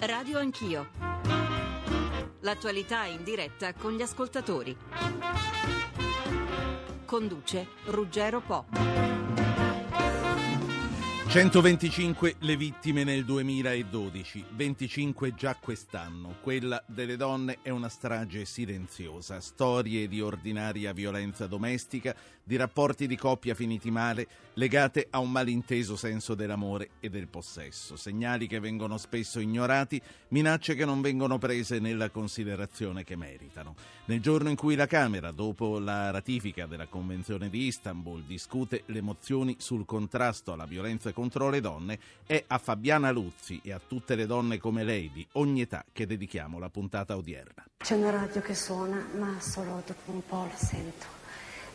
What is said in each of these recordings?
Radio Anch'io. L'attualità in diretta con gli ascoltatori. Conduce Ruggero Po. 125 le vittime nel 2012, 25 già quest'anno. Quella delle donne è una strage silenziosa, storie di ordinaria violenza domestica, di rapporti di coppia finiti male, legate a un malinteso senso dell'amore e del possesso, segnali che vengono spesso ignorati, minacce che non vengono prese nella considerazione che meritano. Nel giorno in cui la Camera, dopo la ratifica della Convenzione di Istanbul, discute le mozioni sul contrasto alla violenza contro le donne, è a Fabiana Luzzi e a tutte le donne come lei di ogni età che dedichiamo la puntata odierna. C'è una radio che suona, ma solo dopo un po' la sento,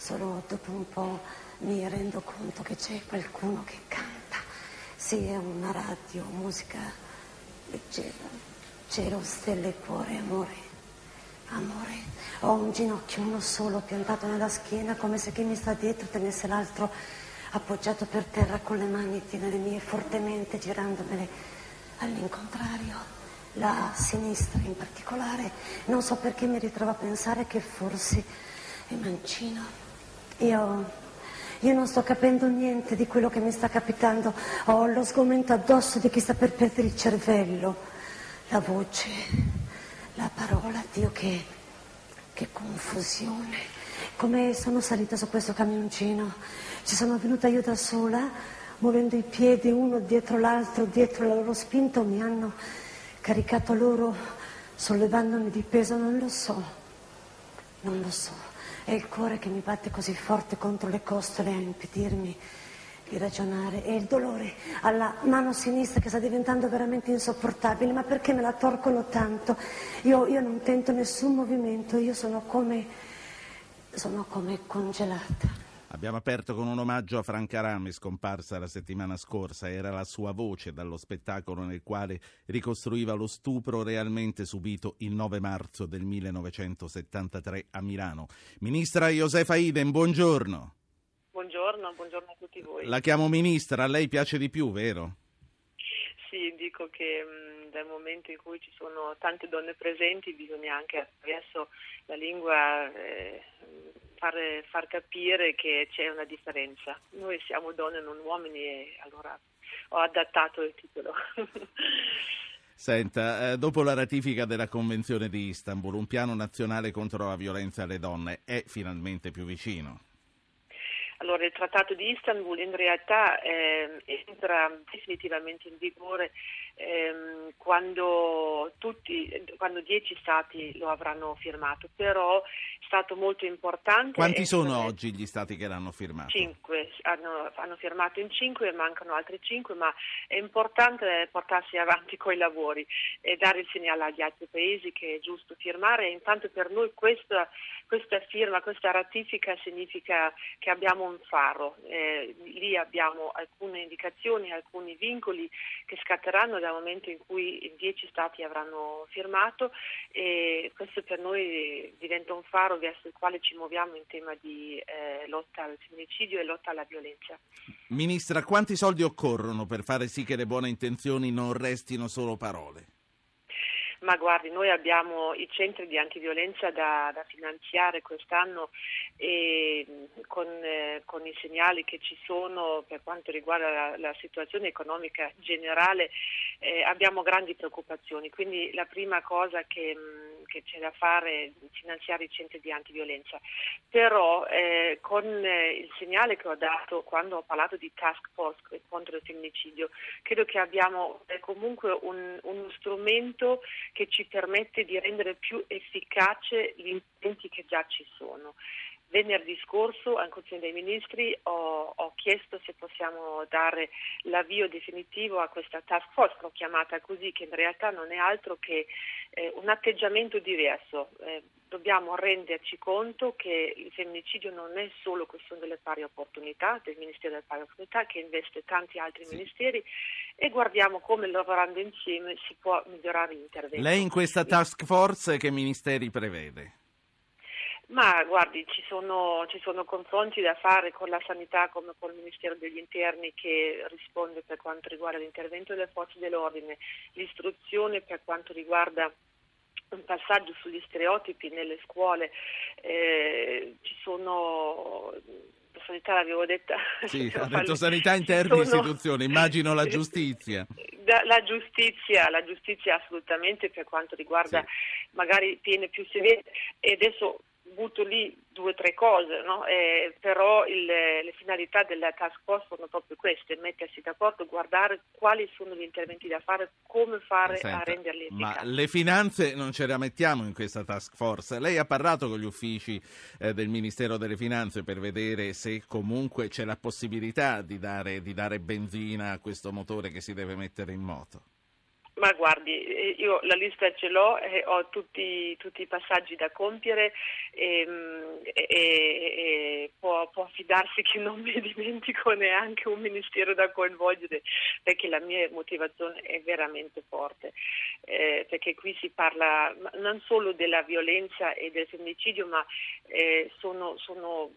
solo dopo un po' mi rendo conto che c'è qualcuno che canta. Sì, è una radio, musica leggera, cielo, stelle, cuore, amore. Amore, ho un ginocchio uno solo piantato nella schiena come se chi mi sta dietro tenesse l'altro appoggiato per terra con le mani nelle mie fortemente girandomele all'incontrario. La sinistra in particolare, non so perché mi ritrovo a pensare che forse è mancino. Io, io non sto capendo niente di quello che mi sta capitando, ho lo sgomento addosso di chi sta per perdere il cervello, la voce, la parola, Dio che, che confusione. Come sono salita su questo camioncino ci sono venuta io da sola, muovendo i piedi uno dietro l'altro, dietro la loro spinta, mi hanno caricato loro sollevandomi di peso, non lo so, non lo so. È il cuore che mi batte così forte contro le costole a impedirmi di ragionare e il dolore alla mano sinistra che sta diventando veramente insopportabile. Ma perché me la torcono tanto? Io, io non tento nessun movimento, io sono come, sono come congelata. Abbiamo aperto con un omaggio a Franca Rame, scomparsa la settimana scorsa. Era la sua voce dallo spettacolo nel quale ricostruiva lo stupro realmente subito il 9 marzo del 1973 a Milano. Ministra Josefa Iden, buongiorno. Buongiorno, buongiorno a tutti voi. La chiamo ministra, a lei piace di più, vero? Sì, dico che mh, dal momento in cui ci sono tante donne presenti bisogna anche attraverso la lingua eh, far, far capire che c'è una differenza. Noi siamo donne, non uomini, e allora ho adattato il titolo. Senta, eh, dopo la ratifica della Convenzione di Istanbul, un piano nazionale contro la violenza alle donne è finalmente più vicino? Allora, il Trattato di Istanbul in realtà eh, entra definitivamente in vigore ehm, quando, tutti, quando dieci stati lo avranno firmato, però è stato molto importante. Quanti sono oggi gli stati che l'hanno firmato? Cinque, hanno, hanno firmato in cinque, mancano altri cinque, ma è importante portarsi avanti con i lavori e dare il segnale agli altri paesi che è giusto firmare. Intanto per noi questa, questa firma, questa ratifica significa che abbiamo un faro, eh, lì abbiamo alcune indicazioni, alcuni vincoli che scatteranno dal momento in cui i dieci stati avranno firmato e questo per noi diventa un faro verso il quale ci muoviamo in tema di eh, lotta al femminicidio e lotta alla violenza. Ministra, quanti soldi occorrono per fare sì che le buone intenzioni non restino solo parole? Ma guardi, noi abbiamo i centri di antiviolenza da, da finanziare quest'anno e con, eh, con, i segnali che ci sono per quanto riguarda la, la situazione economica generale eh, abbiamo grandi preoccupazioni. Quindi la prima cosa che, che, c'è da fare è finanziare i centri di antiviolenza. Però eh, con eh, il segnale che ho dato quando ho parlato di task force contro il femminicidio, credo che abbiamo eh, comunque un, uno strumento che ci permette di rendere più efficace gli interventi che già ci sono. Venerdì scorso al Consiglio dei Ministri ho, ho, chiesto se possiamo dare l'avvio definitivo a questa task force, l'ho chiamata così, che in realtà non è altro che eh, un atteggiamento diverso. Eh, dobbiamo renderci conto che il femminicidio non è solo questione delle pari opportunità, del Ministero delle pari opportunità, che investe tanti altri sì. ministeri e guardiamo come lavorando insieme si può migliorare l'intervento. Lei in questa task force che ministeri prevede? Ma guardi, ci sono, ci sono, confronti da fare con la sanità come con il Ministero degli Interni che risponde per quanto riguarda l'intervento delle forze dell'ordine, l'istruzione per quanto riguarda un passaggio sugli stereotipi nelle scuole, eh, ci sono sanità l'avevo detta. Sì, ha detto sanità interni sono... istituzione, immagino la giustizia. La giustizia, la giustizia assolutamente per quanto riguarda sì. magari pene più severe e adesso butto lì due o tre cose, no? eh, però il, le finalità della task force sono proprio queste, mettersi d'accordo, guardare quali sono gli interventi da fare, come fare Senta, a renderli efficaci. Ma le finanze non ce le mettiamo in questa task force. Lei ha parlato con gli uffici eh, del Ministero delle Finanze per vedere se comunque c'è la possibilità di dare, di dare benzina a questo motore che si deve mettere in moto? Ma guardi, eh, io la lista ce l'ho, eh, ho tutti, tutti, i passaggi da compiere ehm, e, e, e può, può, fidarsi che non mi dimentico neanche un ministero da coinvolgere perché la mia motivazione è veramente forte, eh, perché qui si parla non solo della violenza e del femminicidio, ma eh, sono, sono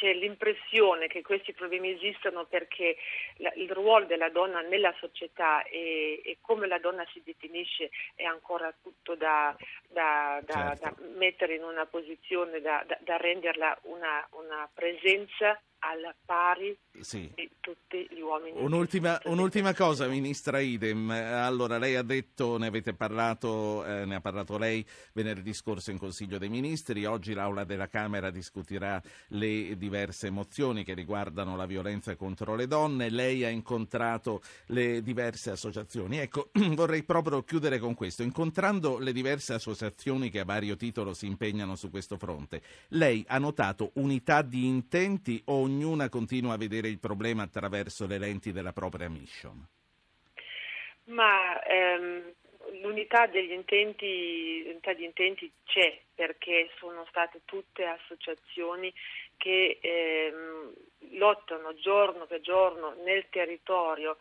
c'è l'impressione che questi problemi esistano perché la, il ruolo della donna nella società e, e, come la donna si definisce è ancora tutto da, da, da, certo. da mettere in una posizione, da, renderla una, una presenza alla pari sì. di tutti gli uomini. Un'ultima, un'ultima, cosa, Ministra Idem. Allora, lei ha detto, ne avete parlato, eh, ne ha parlato lei venerdì scorso in Consiglio dei Ministri, oggi l'Aula della Camera discuterà le diverse mozioni che riguardano la violenza contro le donne, lei ha incontrato le diverse associazioni. Ecco, vorrei proprio chiudere con questo. Incontrando le diverse associazioni che a vario titolo si impegnano su questo fronte, lei ha notato unità di intenti o ognuna continua a vedere il problema attraverso le lenti della propria mission? Ma ehm, l'unità degli intenti, l'unità di intenti c'è perché sono state tutte associazioni che ehm, lottano giorno per giorno nel territorio,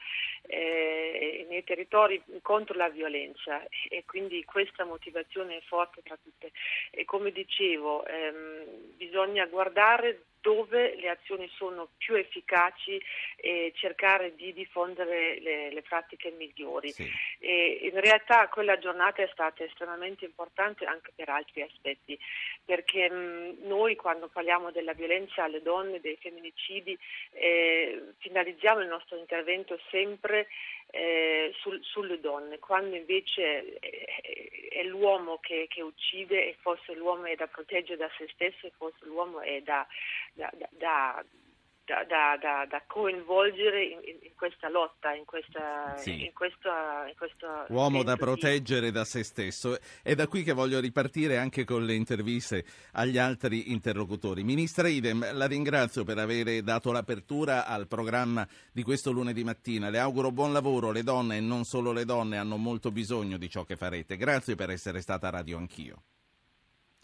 eh, nei territori contro la violenza e quindi questa motivazione è forte tra tutte. E come dicevo, ehm, bisogna guardare dove le azioni sono più efficaci e cercare di diffondere le, le pratiche migliori. Sì. in realtà quella giornata è stata estremamente importante anche per altri aspetti, perché mh, noi quando parliamo della violenza alle donne, dei femminicidi, eh, finalizziamo il nostro intervento sempre eh, sul, sulle donne, quando invece è, è l'uomo che, che, uccide e forse l'uomo è da proteggere da se stesso e forse l'uomo è da, da, da, da, da, da coinvolgere in, in, questa lotta, in questa, sì. in questa, in questa uomo da proteggere di... da se stesso. È da qui che voglio ripartire anche con le interviste agli altri interlocutori. Ministra Idem, la ringrazio per aver dato l'apertura al programma di questo lunedì mattina. Le auguro buon lavoro. Le donne e non solo le donne hanno molto bisogno di ciò che farete. Grazie per essere stata a radio anch'io.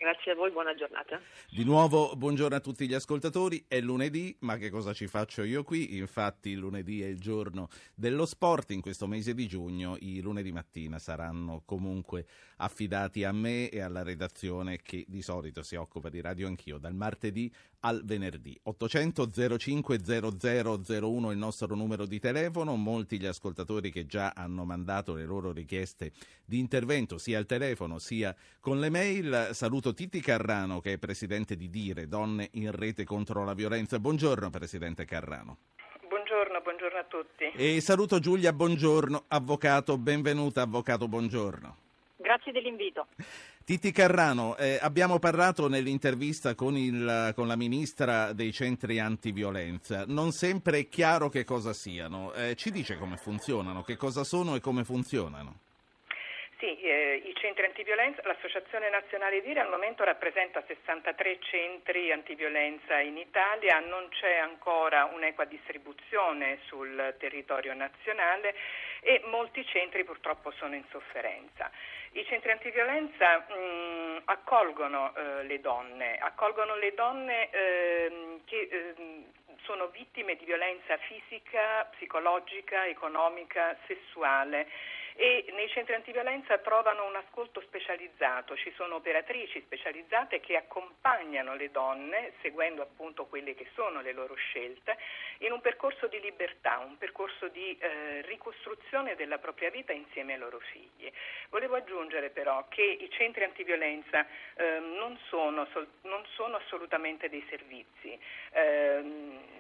Grazie a voi, buona giornata. Di nuovo buongiorno a tutti gli ascoltatori, è lunedì, ma che cosa ci faccio io qui? Infatti lunedì è il giorno dello sport, in questo mese di giugno i lunedì mattina saranno comunque affidati a me e alla redazione che di solito si occupa di radio anch'io, dal martedì al venerdì. 800 05 0001 il nostro numero di telefono, molti gli ascoltatori che già hanno mandato le loro richieste di intervento sia al telefono sia con le mail. Saluto Titti Carrano che è presidente di Dire, Donne in Rete contro la Violenza. Buongiorno Presidente Carrano. Buongiorno, buongiorno a tutti. E saluto Giulia Buongiorno, avvocato, benvenuta avvocato, buongiorno. Grazie dell'invito. Titi Carrano, eh, abbiamo parlato nell'intervista con, il, con, la ministra dei centri antiviolenza. Non sempre è chiaro che cosa siano. Eh, ci dice come funzionano, che cosa sono e come funzionano? Sì, eh, centri antiviolenza, l'Associazione Nazionale d'Ire al momento rappresenta 63 centri antiviolenza in Italia, non c'è ancora un'equa distribuzione sul territorio nazionale e molti centri purtroppo sono in sofferenza. I centri antiviolenza mh, accolgono eh, le donne, accolgono le donne eh, che eh, sono vittime di violenza fisica, psicologica, economica, sessuale e nei centri antiviolenza trovano un ascolto specializzato, ci sono operatrici specializzate che accompagnano le donne, seguendo appunto quelle che sono le loro scelte, in un percorso di libertà, un percorso di eh, ricostruzione della propria vita insieme ai loro figli. Volevo aggiungere però che i centri antiviolenza eh, non, sono, non, sono, assolutamente dei servizi, eh,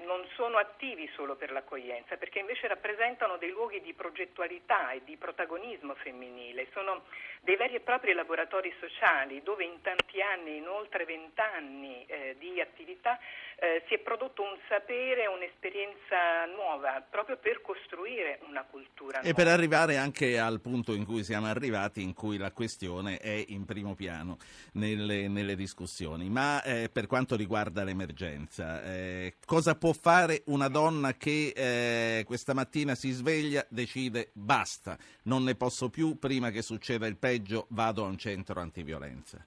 non sono attivi solo per l'accoglienza, perché invece rappresentano dei luoghi di progettualità e di protagonismo protagonismo femminile, sono dei veri e propri laboratori sociali dove in tanti anni, in oltre vent'anni eh, di attività, eh, si è prodotto un sapere, un'esperienza nuova, proprio per costruire una cultura nuova. E per arrivare anche al punto in cui siamo arrivati, in cui la questione è in primo piano nelle, nelle discussioni. Ma eh, per quanto riguarda l'emergenza, eh, cosa può fare una donna che eh, questa mattina si sveglia, decide basta, non ne posso più, prima che succeda il peggio vado a un centro antiviolenza.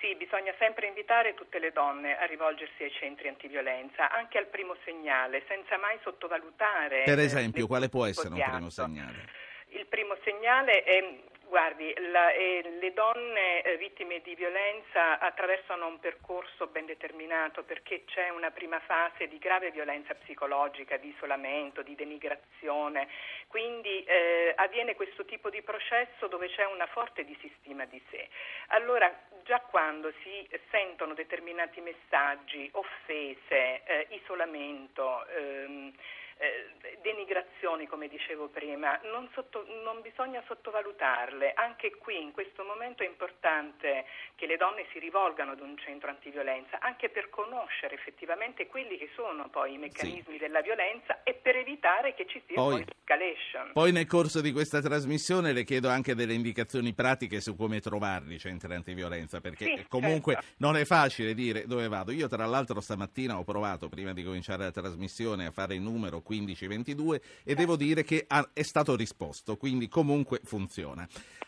Sì, bisogna sempre invitare tutte le donne a rivolgersi ai centri antiviolenza, anche al primo segnale, senza mai sottovalutare. Per esempio, quale può essere un primo segnale? Il primo segnale è Guardi, la, eh, le donne eh, vittime di violenza attraversano un percorso ben determinato perché c'è una prima fase di grave violenza psicologica, di isolamento, di denigrazione, quindi eh, avviene questo tipo di processo dove c'è una forte disistima di sé. Allora, già quando si sentono determinati messaggi, offese, eh, isolamento, ehm, eh, denigrazioni, come dicevo prima, non, sotto, non, bisogna sottovalutarle. Anche qui in questo momento è importante che le donne si rivolgano ad un centro antiviolenza, anche per conoscere effettivamente quelli che sono poi i meccanismi sì. della violenza e per evitare che ci sia poi, poi escalation. Poi nel corso di questa trasmissione le chiedo anche delle indicazioni pratiche su come trovarli i centri antiviolenza, perché sì, comunque certo. non è facile dire dove vado. Io tra l'altro stamattina ho provato, prima di cominciare la trasmissione, a fare il numero 1522 e devo dire che è stato risposto, quindi comunque funziona.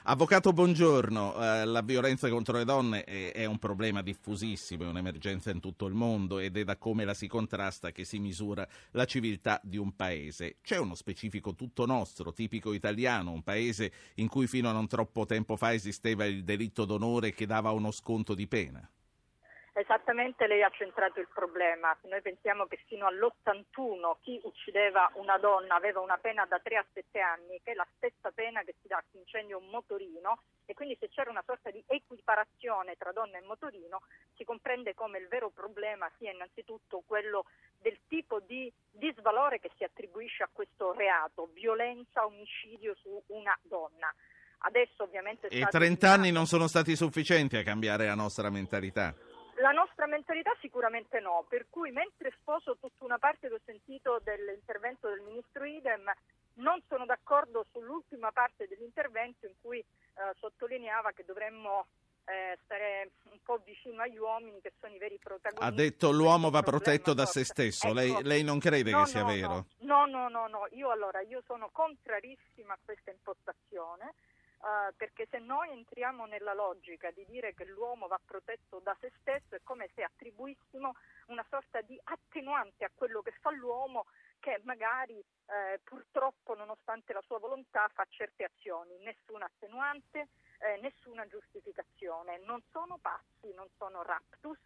Avvocato, buongiorno. Eh, la violenza contro le donne è, è, un problema diffusissimo, è un'emergenza in tutto il mondo ed è da come la si contrasta che si misura la civiltà di un paese. C'è uno specifico tutto nostro, tipico italiano, un paese in cui fino a non troppo tempo fa esisteva il delitto d'onore che dava uno sconto di pena. Esattamente lei ha centrato il problema. Noi pensiamo che fino all'81 chi uccideva una donna aveva una pena da 3 a 7 anni, che è la stessa pena che si dà a chi incendia un motorino e quindi se c'era una sorta di equiparazione tra donna e motorino si comprende come il vero problema sia innanzitutto quello del tipo di disvalore che si attribuisce a questo reato, violenza, omicidio su una donna. Adesso ovviamente... E 30 anni non sono stati sufficienti a cambiare la nostra mentalità? La nostra mentalità sicuramente no, per cui mentre sposo tutta una parte che ho sentito dell'intervento del ministro Idem, non sono d'accordo sull'ultima parte dell'intervento in cui eh, sottolineava che dovremmo eh, stare un po' vicino agli uomini che sono i veri protagonisti. Ha detto l'uomo va protetto da se stesso, ecco, lei, lei, non crede no, che sia no, vero? No, no, no, no, io allora io sono contrarissima a questa impostazione Uh, perché se noi entriamo nella logica di dire che l'uomo va protetto da se stesso è come se attribuissimo una sorta di attenuante a quello che fa l'uomo che magari eh, purtroppo nonostante la sua volontà fa certe azioni, nessuna attenuante, eh, nessuna giustificazione, non sono pazzi, non sono raptus,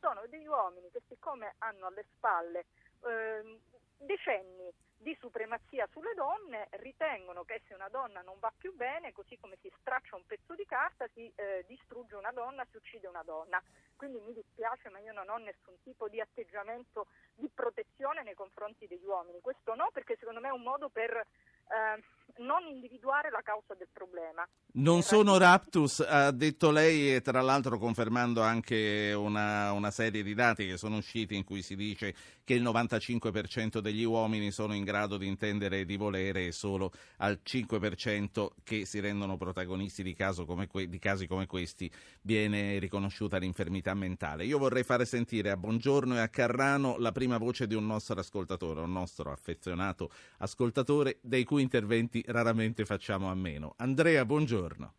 sono degli uomini che siccome hanno alle spalle eh, decenni di supremazia sulle donne, ritengono che se una donna non va più bene, così come si straccia un pezzo di carta, si eh, distrugge una donna, si uccide una donna. Quindi mi dispiace, ma io non ho nessun tipo di atteggiamento di protezione nei confronti degli uomini. Questo no, perché secondo me è un modo per eh, non individuare la causa del problema. Non sono raptus, ha detto lei, e tra l'altro confermando anche una, una, serie di dati che sono usciti in cui si dice che il 95% degli uomini sono in grado di intendere e di volere e solo al 5% che si rendono protagonisti di, come que- di casi come questi viene riconosciuta l'infermità mentale. Io vorrei fare sentire a Buongiorno e a Carrano la prima voce di un nostro ascoltatore, un nostro affezionato ascoltatore, dei cui interventi raramente facciamo a meno. Andrea, buongiorno.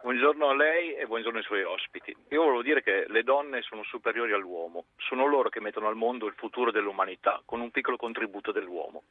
Buongiorno a lei e buongiorno ai suoi ospiti. Io volevo dire che le donne sono superiori all'uomo, sono loro che mettono al mondo il futuro dell'umanità con un piccolo contributo dell'uomo.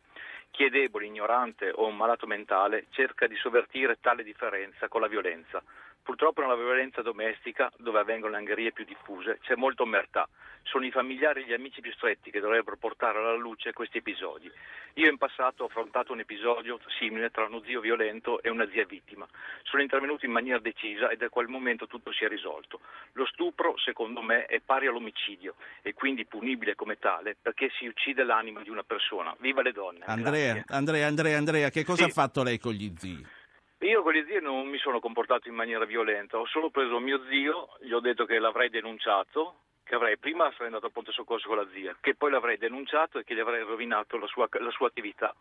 Chi è debole, ignorante o un malato mentale cerca di sovvertire tale differenza con la violenza. Purtroppo nella violenza domestica, dove avvengono le angherie più diffuse, c'è molta omertà. Sono i familiari e gli amici più stretti che dovrebbero portare alla luce questi episodi. Io in passato ho affrontato un episodio simile tra uno zio violento e una zia vittima. Sono intervenuto in maniera decisa e da quel momento tutto si è risolto. Lo stupro, secondo me, è pari all'omicidio e quindi punibile come tale perché si uccide l'anima di una persona. Viva le donne! Andrea, Andrea, Andrea, Andrea, che cosa sì. ha fatto lei con gli zii? Io con gli zii non mi sono comportato in maniera violenta, ho solo preso mio zio, gli ho detto che l'avrei denunciato, che avrei prima sarei andato a ponte soccorso con la zia, che poi l'avrei denunciato e che gli avrei rovinato la sua, la sua attività.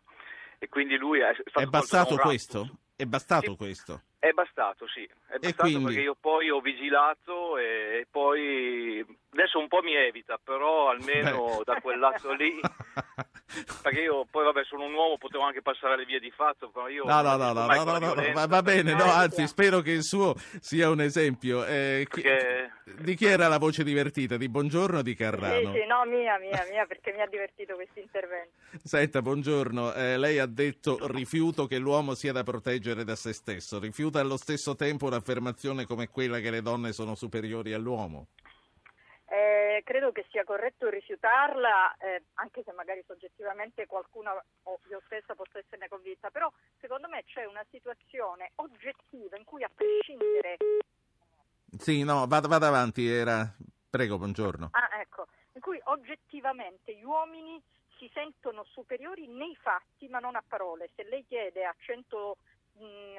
E quindi lui è stato È bastato questo? È bastato sì, questo? È bastato, sì. È bastato quindi... perché io poi ho vigilato e poi adesso un po' mi evita, però almeno Beh. da quel lato lì perché io poi vabbè sono un uomo, potevo anche passare le vie di fatto, però io No, no, no, no, no, no, no va bene, no, anzi spero che il suo sia un esempio. Eh, perché... Di chi era la voce divertita? Di Buongiorno o di Carrano? Sì, sì, no, mia, mia, mia, perché mi ha divertito questo intervento. Senta, buongiorno, eh, lei ha detto rifiuto che l'uomo sia da proteggere da se stesso, rifiuta allo stesso tempo un'affermazione come quella che le donne sono superiori all'uomo? Eh, credo che sia corretto rifiutarla, eh, anche se magari soggettivamente qualcuno o io stessa possa esserne convinta, però secondo me c'è una situazione oggettiva in cui a prescindere... Sì, no, vada, vada avanti, era... prego, buongiorno. Ah, ecco, in cui oggettivamente gli uomini si sentono superiori nei fatti ma non a parole. Se lei chiede a 100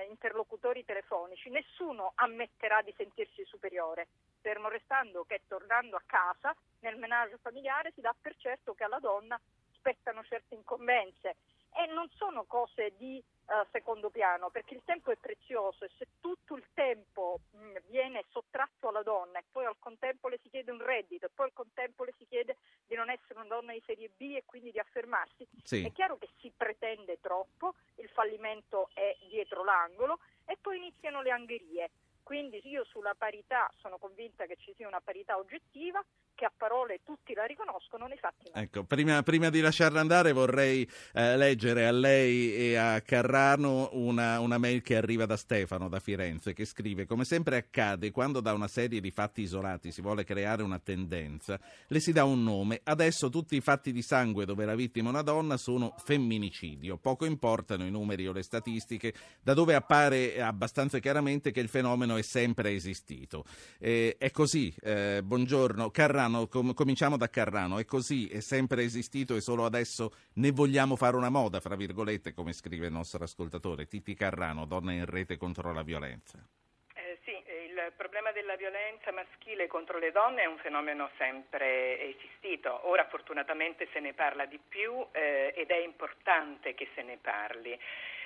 interlocutori telefonici, nessuno ammetterà di sentirsi superiore, fermo restando che tornando a casa nel menage familiare si dà per certo che alla donna spettano certe incombenze e non sono cose di uh, secondo piano perché il tempo è prezioso e se tutto il tempo mh, viene sottratto alla donna e poi al contempo le si chiede un reddito e poi al contempo le si chiede di non essere una donna di serie B e quindi di affermarsi, sì. è chiaro che si pretende troppo, il fallimento è dietro l'angolo e poi iniziano le angherie. Quindi io sulla parità sono convinta che ci sia una parità oggettiva, che a parole tutti la riconoscono, nei fatti no. Ecco, prima, prima di lasciarla andare vorrei eh, leggere a lei e a Carrano una, una, mail che arriva da Stefano da Firenze che scrive come sempre accade quando da una serie di fatti isolati si vuole creare una tendenza, le si dà un nome, adesso tutti i fatti di sangue dove la vittima è una donna sono femminicidio, poco importano i numeri o le statistiche, da dove appare abbastanza chiaramente che il fenomeno è sempre esistito. Eh, è così, eh, buongiorno, Carrano Carrano, com- cominciamo da Carrano, è così, è sempre esistito e solo adesso ne vogliamo fare una moda, fra virgolette, come scrive il nostro ascoltatore, Titi Carrano, donna in rete contro la violenza. Il problema della violenza maschile contro le donne è un fenomeno sempre esistito, ora fortunatamente se ne parla di più eh, ed è importante che se ne parli.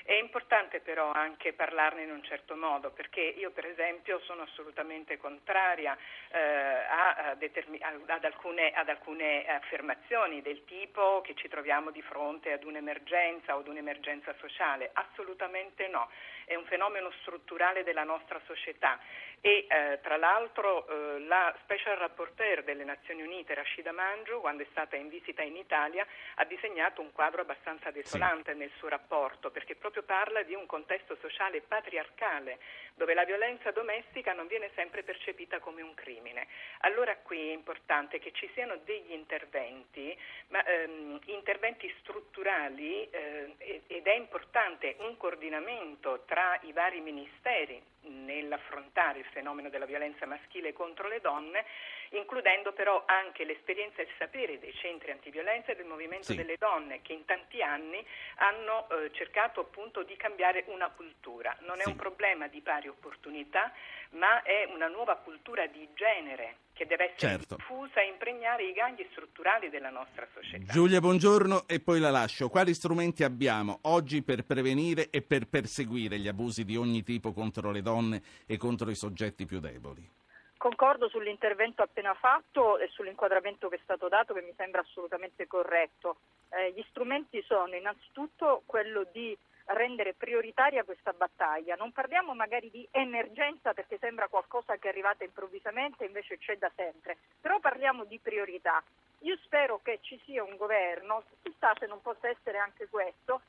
È importante però anche parlarne in un certo modo, perché io per esempio sono assolutamente contraria eh, a, a determi- ad, alcune, ad, alcune, affermazioni del tipo che ci troviamo di fronte ad un'emergenza o ad un'emergenza sociale. Assolutamente no, è un fenomeno strutturale della nostra società e eh, tra l'altro eh, la Special Rapporteur delle Nazioni Unite Rashida Mangiu quando è stata in visita in Italia ha disegnato un quadro abbastanza desolante sì. nel suo rapporto perché proprio parla di un contesto sociale patriarcale dove la violenza domestica non viene sempre percepita come un crimine. Allora qui è importante che ci siano degli interventi, ma, ehm, interventi strutturali eh, ed è importante un coordinamento tra i vari ministeri nell'affrontare il fenomeno della violenza maschile contro le donne, includendo però anche l'esperienza e il sapere dei centri antiviolenza e del movimento sì. delle donne che in tanti anni hanno eh, cercato appunto di cambiare una cultura. Non è Sì. un problema di pari opportunità, ma è una nuova cultura di genere che deve essere Certo. diffusa e impregnare i gangli strutturali della nostra società. Giulia, buongiorno e poi la lascio. Quali strumenti abbiamo oggi per prevenire e per perseguire gli abusi di ogni tipo contro le donne e contro i soggetti più deboli? Concordo sull'intervento appena fatto e sull'inquadramento che è stato dato che mi sembra assolutamente corretto. Eh, gli strumenti sono innanzitutto quello di rendere prioritaria questa battaglia. Non parliamo magari di emergenza perché sembra qualcosa che è arrivata improvvisamente, invece c'è da sempre, però parliamo di priorità. Io spero che ci sia un governo, chissà se non possa essere anche questo,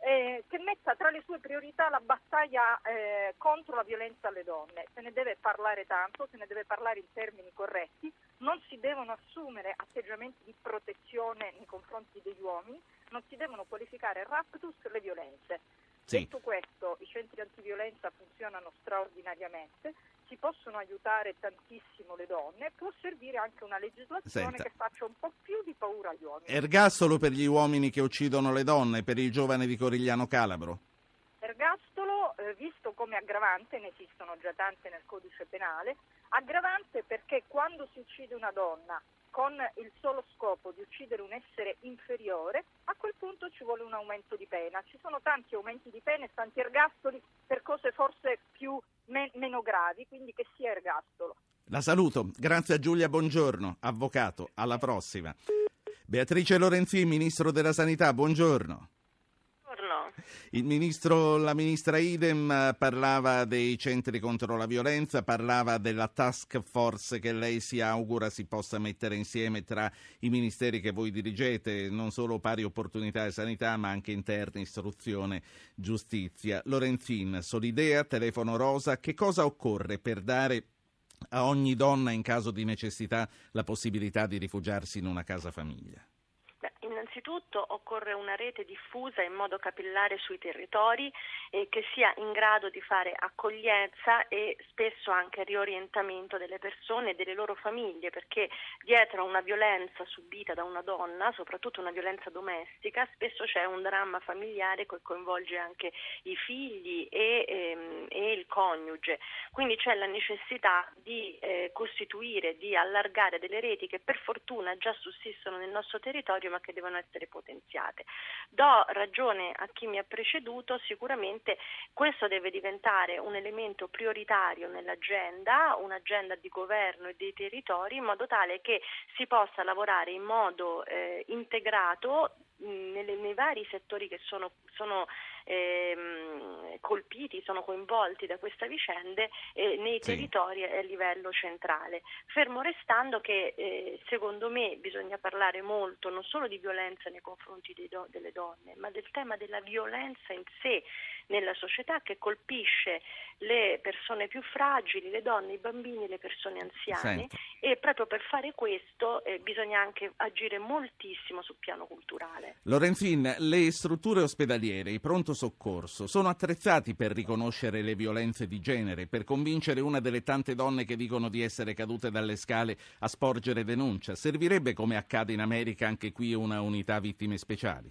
eh, che metta tra le sue priorità la battaglia eh, contro la violenza alle donne. Se ne deve parlare tanto, se ne deve parlare in termini corretti, non si devono assumere atteggiamenti di protezione nei confronti degli uomini, non si devono qualificare raptus le violenze. Sì. Detto questo, i centri antiviolenza funzionano straordinariamente, si possono aiutare tantissimo le donne, può servire anche una legislazione Senta. che faccia un po' più di paura agli uomini. Ergastolo per gli uomini che uccidono le donne, per il giovane di Corigliano Calabro? Ergastolo, eh, visto come aggravante, ne esistono già tante nel codice penale, aggravante perché quando si uccide una donna con il solo scopo di uccidere un essere inferiore, a quel punto ci vuole un aumento di pena. Ci sono tanti aumenti di pena e tanti ergastoli per cose forse più me- meno gravi, quindi che sia ergastolo. La saluto. Grazie a Giulia Buongiorno, avvocato. Alla prossima. Beatrice Lorenzin, Ministro della Sanità, buongiorno. Il ministro, la ministra Idem parlava dei centri contro la violenza, parlava della task force che lei si augura si possa mettere insieme tra i ministeri che voi dirigete, non solo pari opportunità e sanità, ma anche interni, istruzione, giustizia. Lorenzin, Solidea, telefono rosa, che cosa occorre per dare a ogni donna in caso di necessità la possibilità di rifugiarsi in una casa famiglia? Innanzitutto occorre una rete diffusa in modo capillare sui territori e che sia in grado di fare accoglienza e spesso anche riorientamento delle persone e delle loro famiglie, perché dietro a una violenza subita da una donna, soprattutto una violenza domestica, spesso c'è un dramma familiare che coinvolge anche i figli e, ehm, e il coniuge. Quindi c'è la necessità di eh, costituire, di allargare delle reti che per fortuna già sussistono nel nostro territorio ma che devono essere potenziate. Do ragione a chi mi ha preceduto, sicuramente questo deve diventare un elemento prioritario nell'agenda, un'agenda di governo e dei territori in modo tale che si possa lavorare in modo eh, integrato mh, nelle- nei vari settori che sono, sono ehm, colpiti, sono coinvolti da questa vicenda e nei Sì. territori a livello centrale. Fermo restando che eh, secondo me bisogna parlare molto non solo di violenza nei confronti do- delle donne, ma del tema della violenza in sé nella società che colpisce le persone più fragili, le donne, i bambini, le persone anziane Senta. e proprio per fare questo eh, bisogna anche agire moltissimo sul piano culturale. Lorenzin, le strutture ospedaliere, i pronto soccorso, sono attrezzati per riconoscere le violenze di genere, per convincere una delle tante donne che dicono di essere cadute dalle scale a sporgere denuncia? Servirebbe, come accade in America, anche qui una unità vittime speciali?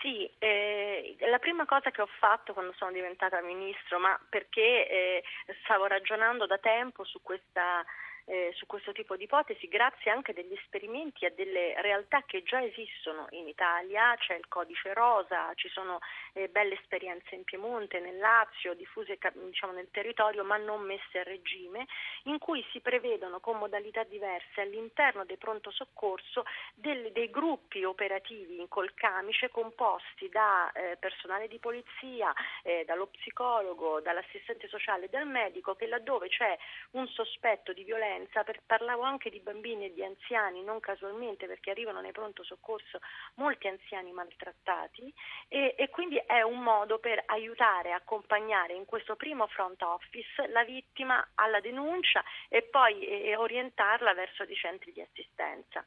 Sì, eh, la prima cosa che ho fatto quando sono diventata ministro, ma perché eh, stavo ragionando da tempo su questa eh, su questo tipo di ipotesi grazie anche degli esperimenti e delle realtà che già esistono in Italia, c'è il codice rosa, ci sono eh, belle esperienze in Piemonte, nel Lazio, diffuse diciamo, nel territorio ma non messe a regime, in cui si prevedono con modalità diverse all'interno del pronto soccorso del- dei gruppi operativi in col camice composti da eh, personale di polizia, eh, dallo psicologo, dall'assistente sociale e dal medico che laddove c'è un sospetto di violenza, per, parlavo anche di bambini e di anziani, non casualmente perché arrivano nei pronto soccorso molti anziani maltrattati e, e quindi è un modo per aiutare, accompagnare in questo primo front office la vittima alla denuncia e poi eh, orientarla verso dei centri di assistenza.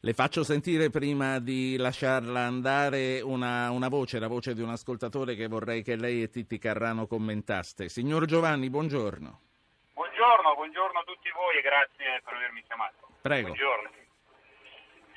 Le faccio sentire prima di lasciarla andare una, una voce, la voce di un ascoltatore che vorrei che lei e Titti Carrano commentaste. Signor Giovanni, buongiorno. Buongiorno, buongiorno a tutti voi e grazie per avermi chiamato. Prego. Buongiorno.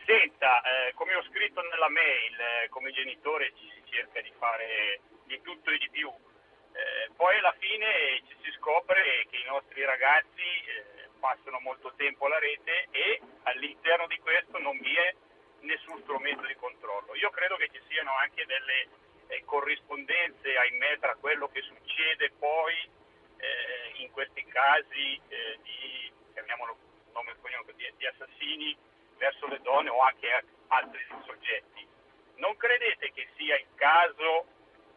Senta, eh, come ho scritto nella mail, eh, come genitore ci si cerca di fare di tutto e di più. Eh, poi alla fine ci si scopre che i nostri ragazzi eh, passano molto tempo alla rete e all'interno di questo non vi è nessun strumento di controllo. Io credo che ci siano anche delle eh, corrispondenze, ahimè, tra quello che succede poi eh, in questi casi eh, di, chiamiamolo nome cognome, di, di assassini verso le donne o anche altri soggetti. Non credete che sia il caso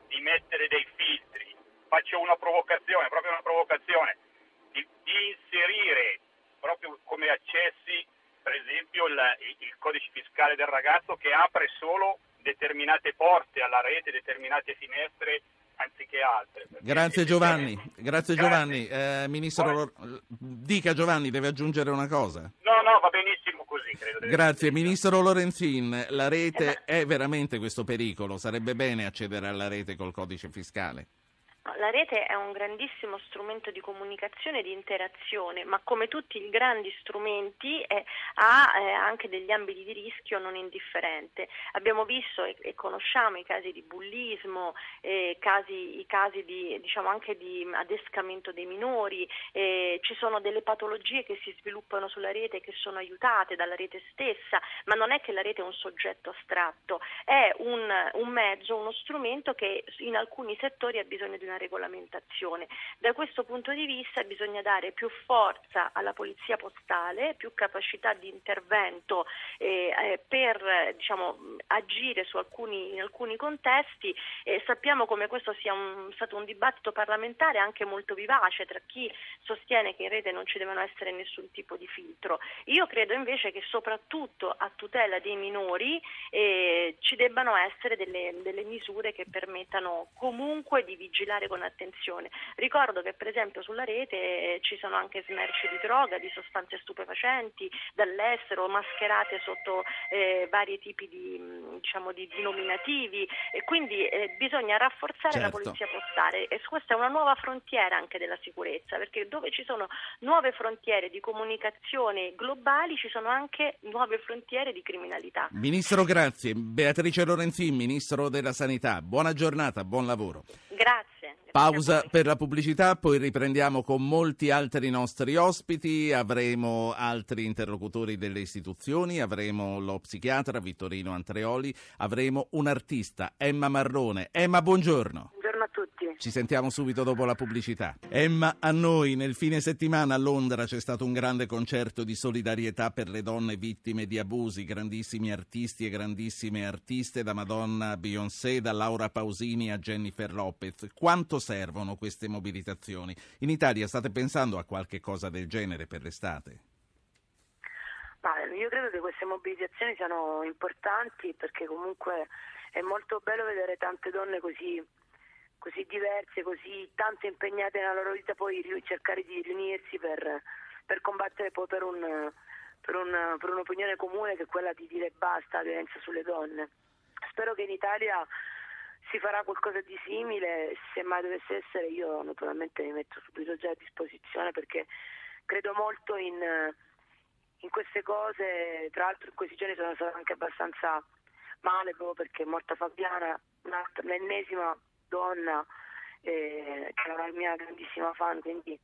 di mettere dei filtri? Faccio una provocazione, proprio una provocazione, di, di inserire proprio come accessi per esempio il, il, codice fiscale del ragazzo che apre solo determinate porte alla rete, determinate finestre anziché altre. Grazie Giovanni, grazie Giovanni. Eh, Ministro, Poi... dica Giovanni, deve aggiungere una cosa. No, no, va benissimo così, credo. Grazie. Ministro Lorenzin, la rete è veramente questo pericolo? Sarebbe bene accedere alla rete col codice fiscale? La rete è un grandissimo strumento di comunicazione e di interazione, ma come tutti i grandi strumenti eh, ha eh, anche degli ambiti di rischio non indifferente. Abbiamo visto e, e conosciamo i casi di bullismo, eh, casi, i casi di, diciamo anche di adescamento dei minori, eh, ci sono delle patologie che si sviluppano sulla rete che sono aiutate dalla rete stessa, ma non è che la rete è un soggetto astratto, è un, un mezzo, uno strumento che in alcuni settori ha bisogno di una regolamentazione. Da questo punto di vista bisogna dare più forza alla polizia postale, più capacità di intervento eh, eh, per diciamo, agire alcuni, in alcuni contesti. Eh, sappiamo come questo sia un, stato un dibattito parlamentare anche molto vivace tra chi sostiene che in rete non ci devono essere nessun tipo di filtro. Io credo invece che soprattutto a tutela dei minori eh, ci debbano essere delle, delle misure che permettano comunque di vigilare con attenzione. Ricordo che per esempio sulla rete eh, ci sono anche smerci di droga, di sostanze stupefacenti dall'estero, mascherate sotto eh, vari tipi di, mm, diciamo, di denominativi e quindi eh, bisogna rafforzare certo. la polizia postale e questa è una nuova frontiera anche della sicurezza perché dove ci sono nuove frontiere di comunicazione globali ci sono anche nuove frontiere di criminalità. Ministro, grazie. Beatrice Lorenzin, Ministro della Sanità. Buona giornata, buon lavoro. Grazie. Pausa per la pubblicità, poi riprendiamo con molti altri nostri ospiti, avremo altri interlocutori delle istituzioni, avremo lo psichiatra Vittorino Antreoli, avremo un artista, Emma Marrone. Emma, buongiorno. A. Ci sentiamo subito dopo la pubblicità. Emma, a noi nel fine settimana a Londra c'è stato un grande concerto di solidarietà per le donne vittime di abusi, grandissimi artisti e grandissime artiste, da Madonna Beyoncé, da Laura Pausini a Jennifer Lopez. Quanto servono queste mobilitazioni? In Italia state pensando a qualche cosa del genere per l'estate? io credo che queste mobilitazioni siano importanti perché comunque è molto bello vedere tante donne così così diverse, così tanto impegnate nella loro vita, poi cercare di riunirsi per, per combattere poi per, un, per, un, per un'opinione comune che è quella di dire basta alla violenza sulle donne. Spero che in Italia si farà qualcosa di simile, se mai dovesse essere io naturalmente mi metto subito già a disposizione perché credo molto in, in queste cose, tra l'altro in questi giorni sono stata anche abbastanza male proprio perché è morta Fabiana, l'ennesima donna eh, che è una mia grandissima fan, quindi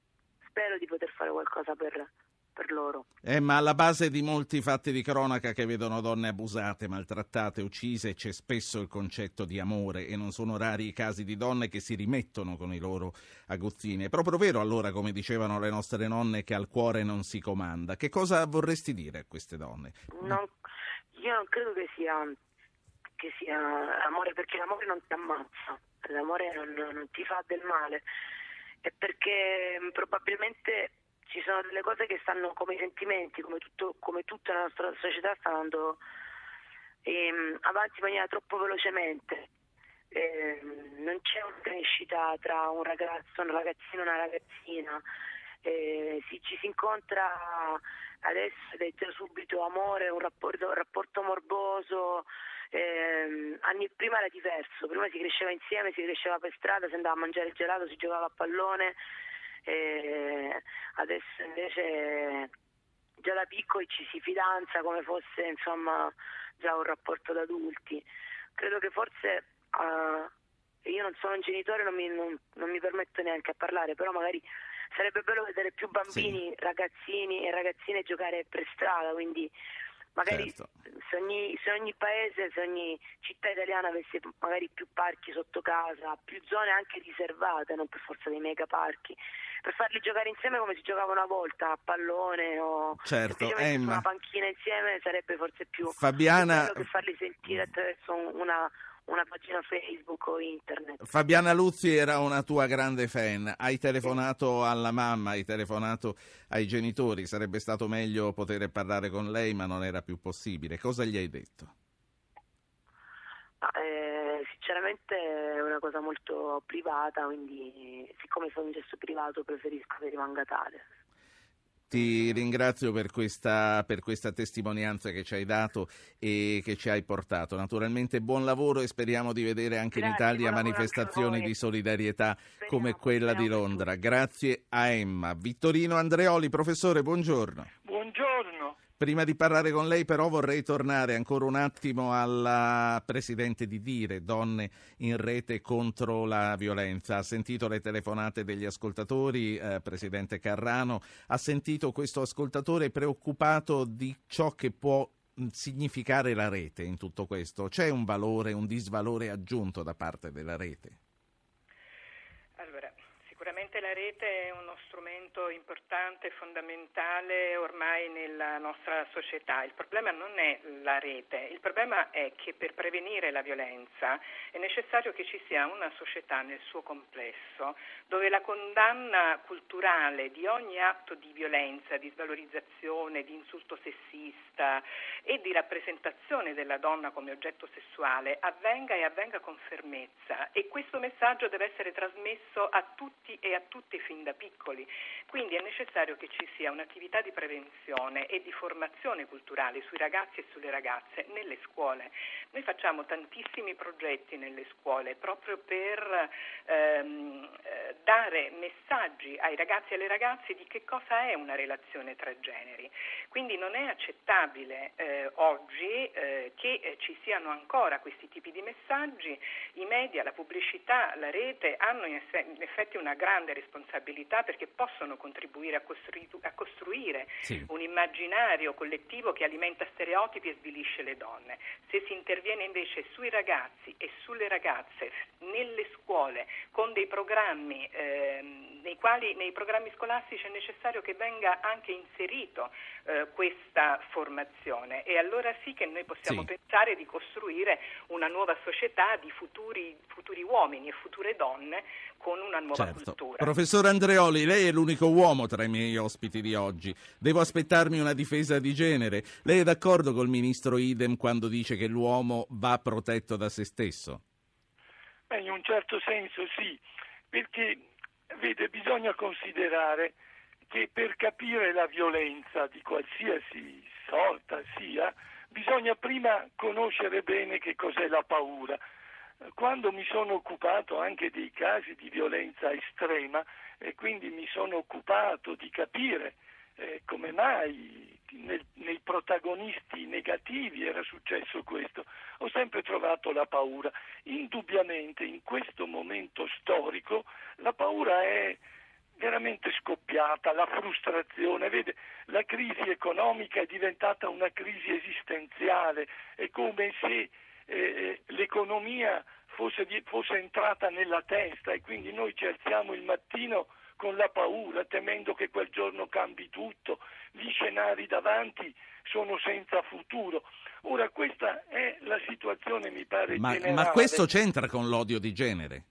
spero di poter fare qualcosa per, per loro. Eh, ma alla base di molti fatti di cronaca che vedono donne abusate, maltrattate, uccise c'è spesso il concetto di amore e non sono rari i casi di donne che si rimettono con i loro aguzzini. È proprio vero allora, come dicevano le nostre nonne, che al cuore non si comanda. Che cosa vorresti dire a queste donne? Non, io non credo che sia, che sia amore perché l'amore non ti ammazza l'amore non, non ti fa del male, è perché mm, probabilmente ci sono delle cose che stanno come i sentimenti, come, tutto, come tutta la nostra società sta andando ehm, avanti in maniera troppo velocemente. Eh, non c'è una crescita tra un ragazzo, un ragazzino e una ragazzina. Eh, si, ci si incontra adesso ed è già subito amore, un rapporto, un rapporto morboso, eh, anni prima era diverso, prima si cresceva insieme, si cresceva per strada, si andava a mangiare il gelato, si giocava a pallone, eh, adesso invece già da piccoli ci si fidanza come fosse insomma già un rapporto da adulti. Credo che forse uh, io non sono un genitore, non mi, non, non mi permetto neanche a parlare, però magari sarebbe bello vedere più bambini, sì. ragazzini e ragazzine giocare per strada, quindi magari certo. se, ogni, se, ogni, paese, se ogni città italiana avesse magari più parchi sotto casa, più zone anche riservate, non per forza dei mega parchi, per farli giocare insieme come si giocava una volta a pallone o certo, una panchina insieme sarebbe forse più, Fabiana... bello che farli sentire attraverso una, una pagina Facebook o internet. Fabiana Luzzi era una tua grande fan, hai telefonato alla mamma, hai telefonato ai genitori, sarebbe stato meglio poter parlare con lei ma non era più possibile. Cosa gli hai detto? Eh, sinceramente è una cosa molto privata, quindi siccome sono un gesto privato preferisco che rimanga tale. Ti ringrazio per questa, per questa, testimonianza che ci hai dato e che ci hai portato. Naturalmente buon lavoro e speriamo di vedere anche Grazie, in Italia manifestazioni di solidarietà speriamo, come quella di Londra. Grazie a Emma. Vittorino Andreoli, professore, buongiorno. Prima di parlare con lei però vorrei tornare ancora un attimo alla Presidente di Dire, Donne in rete contro la violenza. Ha sentito le telefonate degli ascoltatori, eh, Presidente Carrano, ha sentito questo ascoltatore preoccupato di ciò che può mm, significare la rete in tutto questo. C'è un valore, un disvalore aggiunto da parte della rete? Sicuramente la rete è uno strumento importante, fondamentale ormai nella nostra società. Il problema non è la rete, il problema è che per prevenire la violenza è necessario che ci sia una società nel suo complesso dove la condanna culturale di ogni atto di violenza, di svalorizzazione, di insulto sessista e di rappresentazione della donna come oggetto sessuale avvenga e avvenga con fermezza e questo messaggio deve essere trasmesso a tutti e a tutti fin da piccoli. Quindi è necessario che ci sia un'attività di prevenzione e di formazione culturale sui ragazzi e sulle ragazze nelle scuole. Noi facciamo tantissimi progetti nelle scuole proprio per ehm, eh, dare messaggi ai ragazzi e alle ragazze di che cosa è una relazione tra generi. Quindi non è accettabile eh, oggi eh, che eh, ci siano ancora questi tipi di messaggi. I media, la pubblicità, la rete hanno in effetti una grande responsabilità perché possono contribuire a, costrui- a costruire sì. un immaginario collettivo che alimenta stereotipi e svilisce le donne. Se si interviene invece sui ragazzi e sulle ragazze nelle scuole con dei programmi ehm, nei quali nei programmi scolastici è necessario che venga anche inserito eh, questa formazione e allora sì che noi possiamo sì. pensare di costruire una nuova società di futuri, futuri uomini e future donne con una nuova certo. cultura. Professor Andreoli, lei è l'unico uomo tra i miei ospiti di oggi. Devo aspettarmi una difesa di genere. Lei è d'accordo col ministro Idem quando dice che l'uomo va protetto da se stesso? Beh, in un certo senso sì, perché vede, bisogna considerare che per capire la violenza di qualsiasi sorta sia, bisogna prima conoscere bene che cos'è la paura quando mi sono occupato anche dei casi di violenza estrema e quindi mi sono occupato di capire eh, come mai nel, nei protagonisti negativi era successo questo, ho sempre trovato la paura. Indubbiamente in questo momento storico la paura è veramente scoppiata, la frustrazione, vede, la crisi economica è diventata una crisi esistenziale, è come se eh, l'economia fosse, fosse entrata nella testa e quindi noi ci alziamo il mattino con la paura, temendo che quel giorno cambi tutto, gli scenari davanti sono senza futuro. Ora questa è la situazione, mi pare, ma, generale. Ma questo c'entra con l'odio di genere?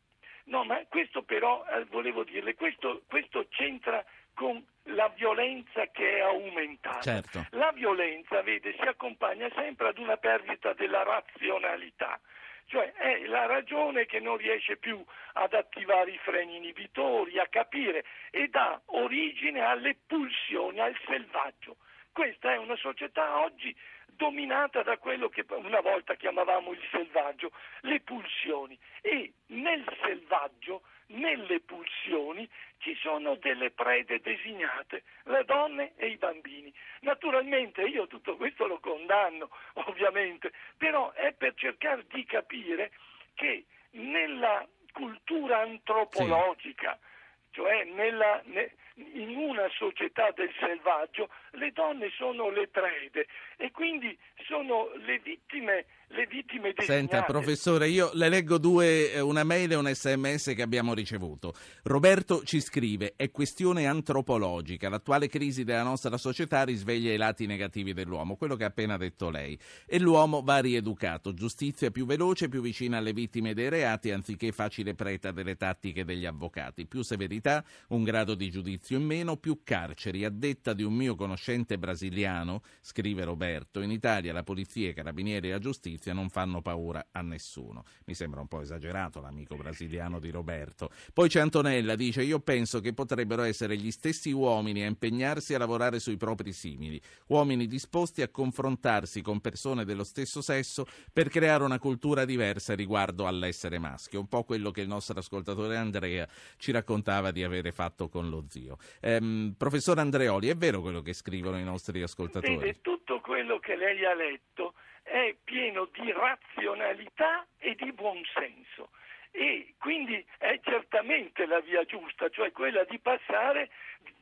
No, ma questo però, eh, volevo dirle, questo, questo c'entra con la violenza che è aumentata. Certo. La violenza, vede, si accompagna sempre ad una perdita della razionalità, cioè è la ragione che non riesce più ad attivare i freni inibitori, a capire e dà origine alle pulsioni, al selvaggio. Questa è una società oggi dominata da quello che una volta chiamavamo il selvaggio, le pulsioni. E nel selvaggio nelle pulsioni ci sono delle prede designate, le donne e i bambini. Naturalmente io tutto questo lo condanno, ovviamente, però è per cercare di capire che nella cultura antropologica, sì. cioè nella, ne, in una società del selvaggio le donne sono le prede e quindi sono le vittime le vittime designate. Senta, professore, io le leggo due, eh, una mail e un sms che abbiamo ricevuto. Roberto ci scrive: È questione antropologica. L'attuale crisi della nostra società risveglia i lati negativi dell'uomo, quello che ha appena detto lei. E l'uomo va rieducato. Giustizia più veloce, più vicina alle vittime dei reati, anziché facile preta delle tattiche degli avvocati. Più severità, un grado di giudizio in meno, più carceri. A detta di un mio conoscente brasiliano, scrive Roberto, in Italia la polizia, i carabinieri e la giustizia giustizia non fanno paura a nessuno. Mi sembra un po' esagerato l'amico brasiliano di Roberto. Poi c'è Antonella, dice io penso che potrebbero essere gli stessi uomini a impegnarsi a lavorare sui propri simili, uomini disposti a confrontarsi con persone dello stesso sesso per creare una cultura diversa riguardo all'essere maschio, un po' quello che il nostro ascoltatore Andrea ci raccontava di avere fatto con lo zio. Ehm, professor Andreoli, è vero quello che scrivono i nostri ascoltatori? Vede, tutto quello che lei ha letto è pieno di razionalità e di buonsenso e quindi è certamente la via giusta, cioè quella di passare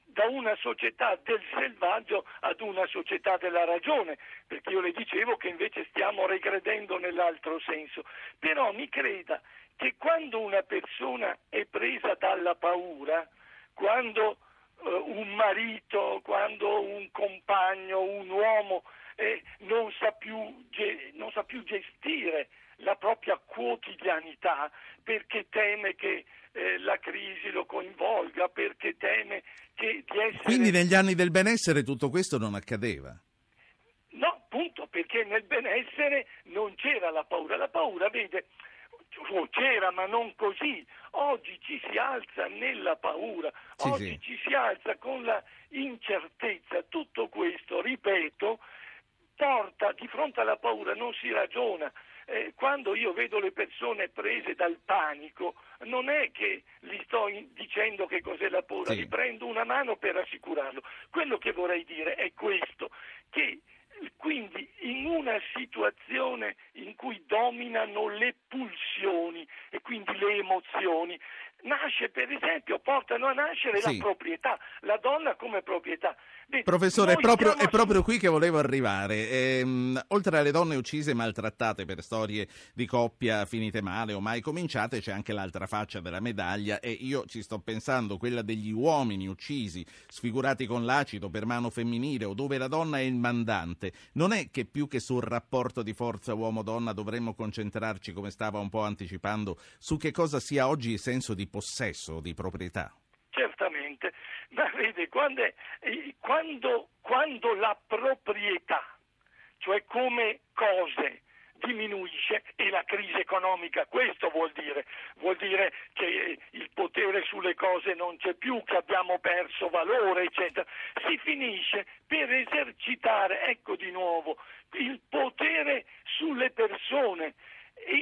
da una società del selvaggio ad una società della ragione, perché io le dicevo che invece stiamo regredendo nell'altro senso. Però mi creda che quando una persona è presa dalla paura, quando uh, un marito, quando un compagno, un uomo eh, non, sa più, non sa più gestire la propria quotidianità perché teme che eh, la crisi lo coinvolga, perché teme che di essere... Quindi negli anni del benessere tutto questo non accadeva? No, appunto, perché nel benessere non c'era la paura. La paura, vede, c'era ma non così. Oggi ci si alza nella paura, sì, oggi sì. ci si alza con la incertezza. Tutto questo, ripeto, porta di fronte alla paura non si ragiona. Eh, quando io vedo le persone prese dal panico, non è che gli sto dicendo che cos'è la paura, sì. gli prendo una mano per rassicurarlo. Quello che vorrei dire è questo, che quindi in una situazione in cui dominano le pulsioni e quindi le emozioni, nasce per esempio, portano a nascere sì. la proprietà, la donna come proprietà. Professore, è proprio, è proprio, qui che volevo arrivare. Ehm, oltre alle donne uccise e maltrattate per storie di coppia finite male o mai cominciate, c'è anche l'altra faccia della medaglia e io ci sto pensando, quella degli uomini uccisi, sfigurati con l'acido per mano femminile o dove la donna è il mandante. Non è che più che sul rapporto di forza uomo-donna dovremmo concentrarci, come stava un po' anticipando, su che cosa sia oggi il senso di possesso, di proprietà? Certamente, ma vede, quando, quando, quando la proprietà, cioè come cose, diminuisce e la crisi economica questo vuol dire, vuol dire che il potere sulle cose non c'è più, che abbiamo perso valore, eccetera. Si finisce per esercitare, ecco di nuovo, il potere sulle persone,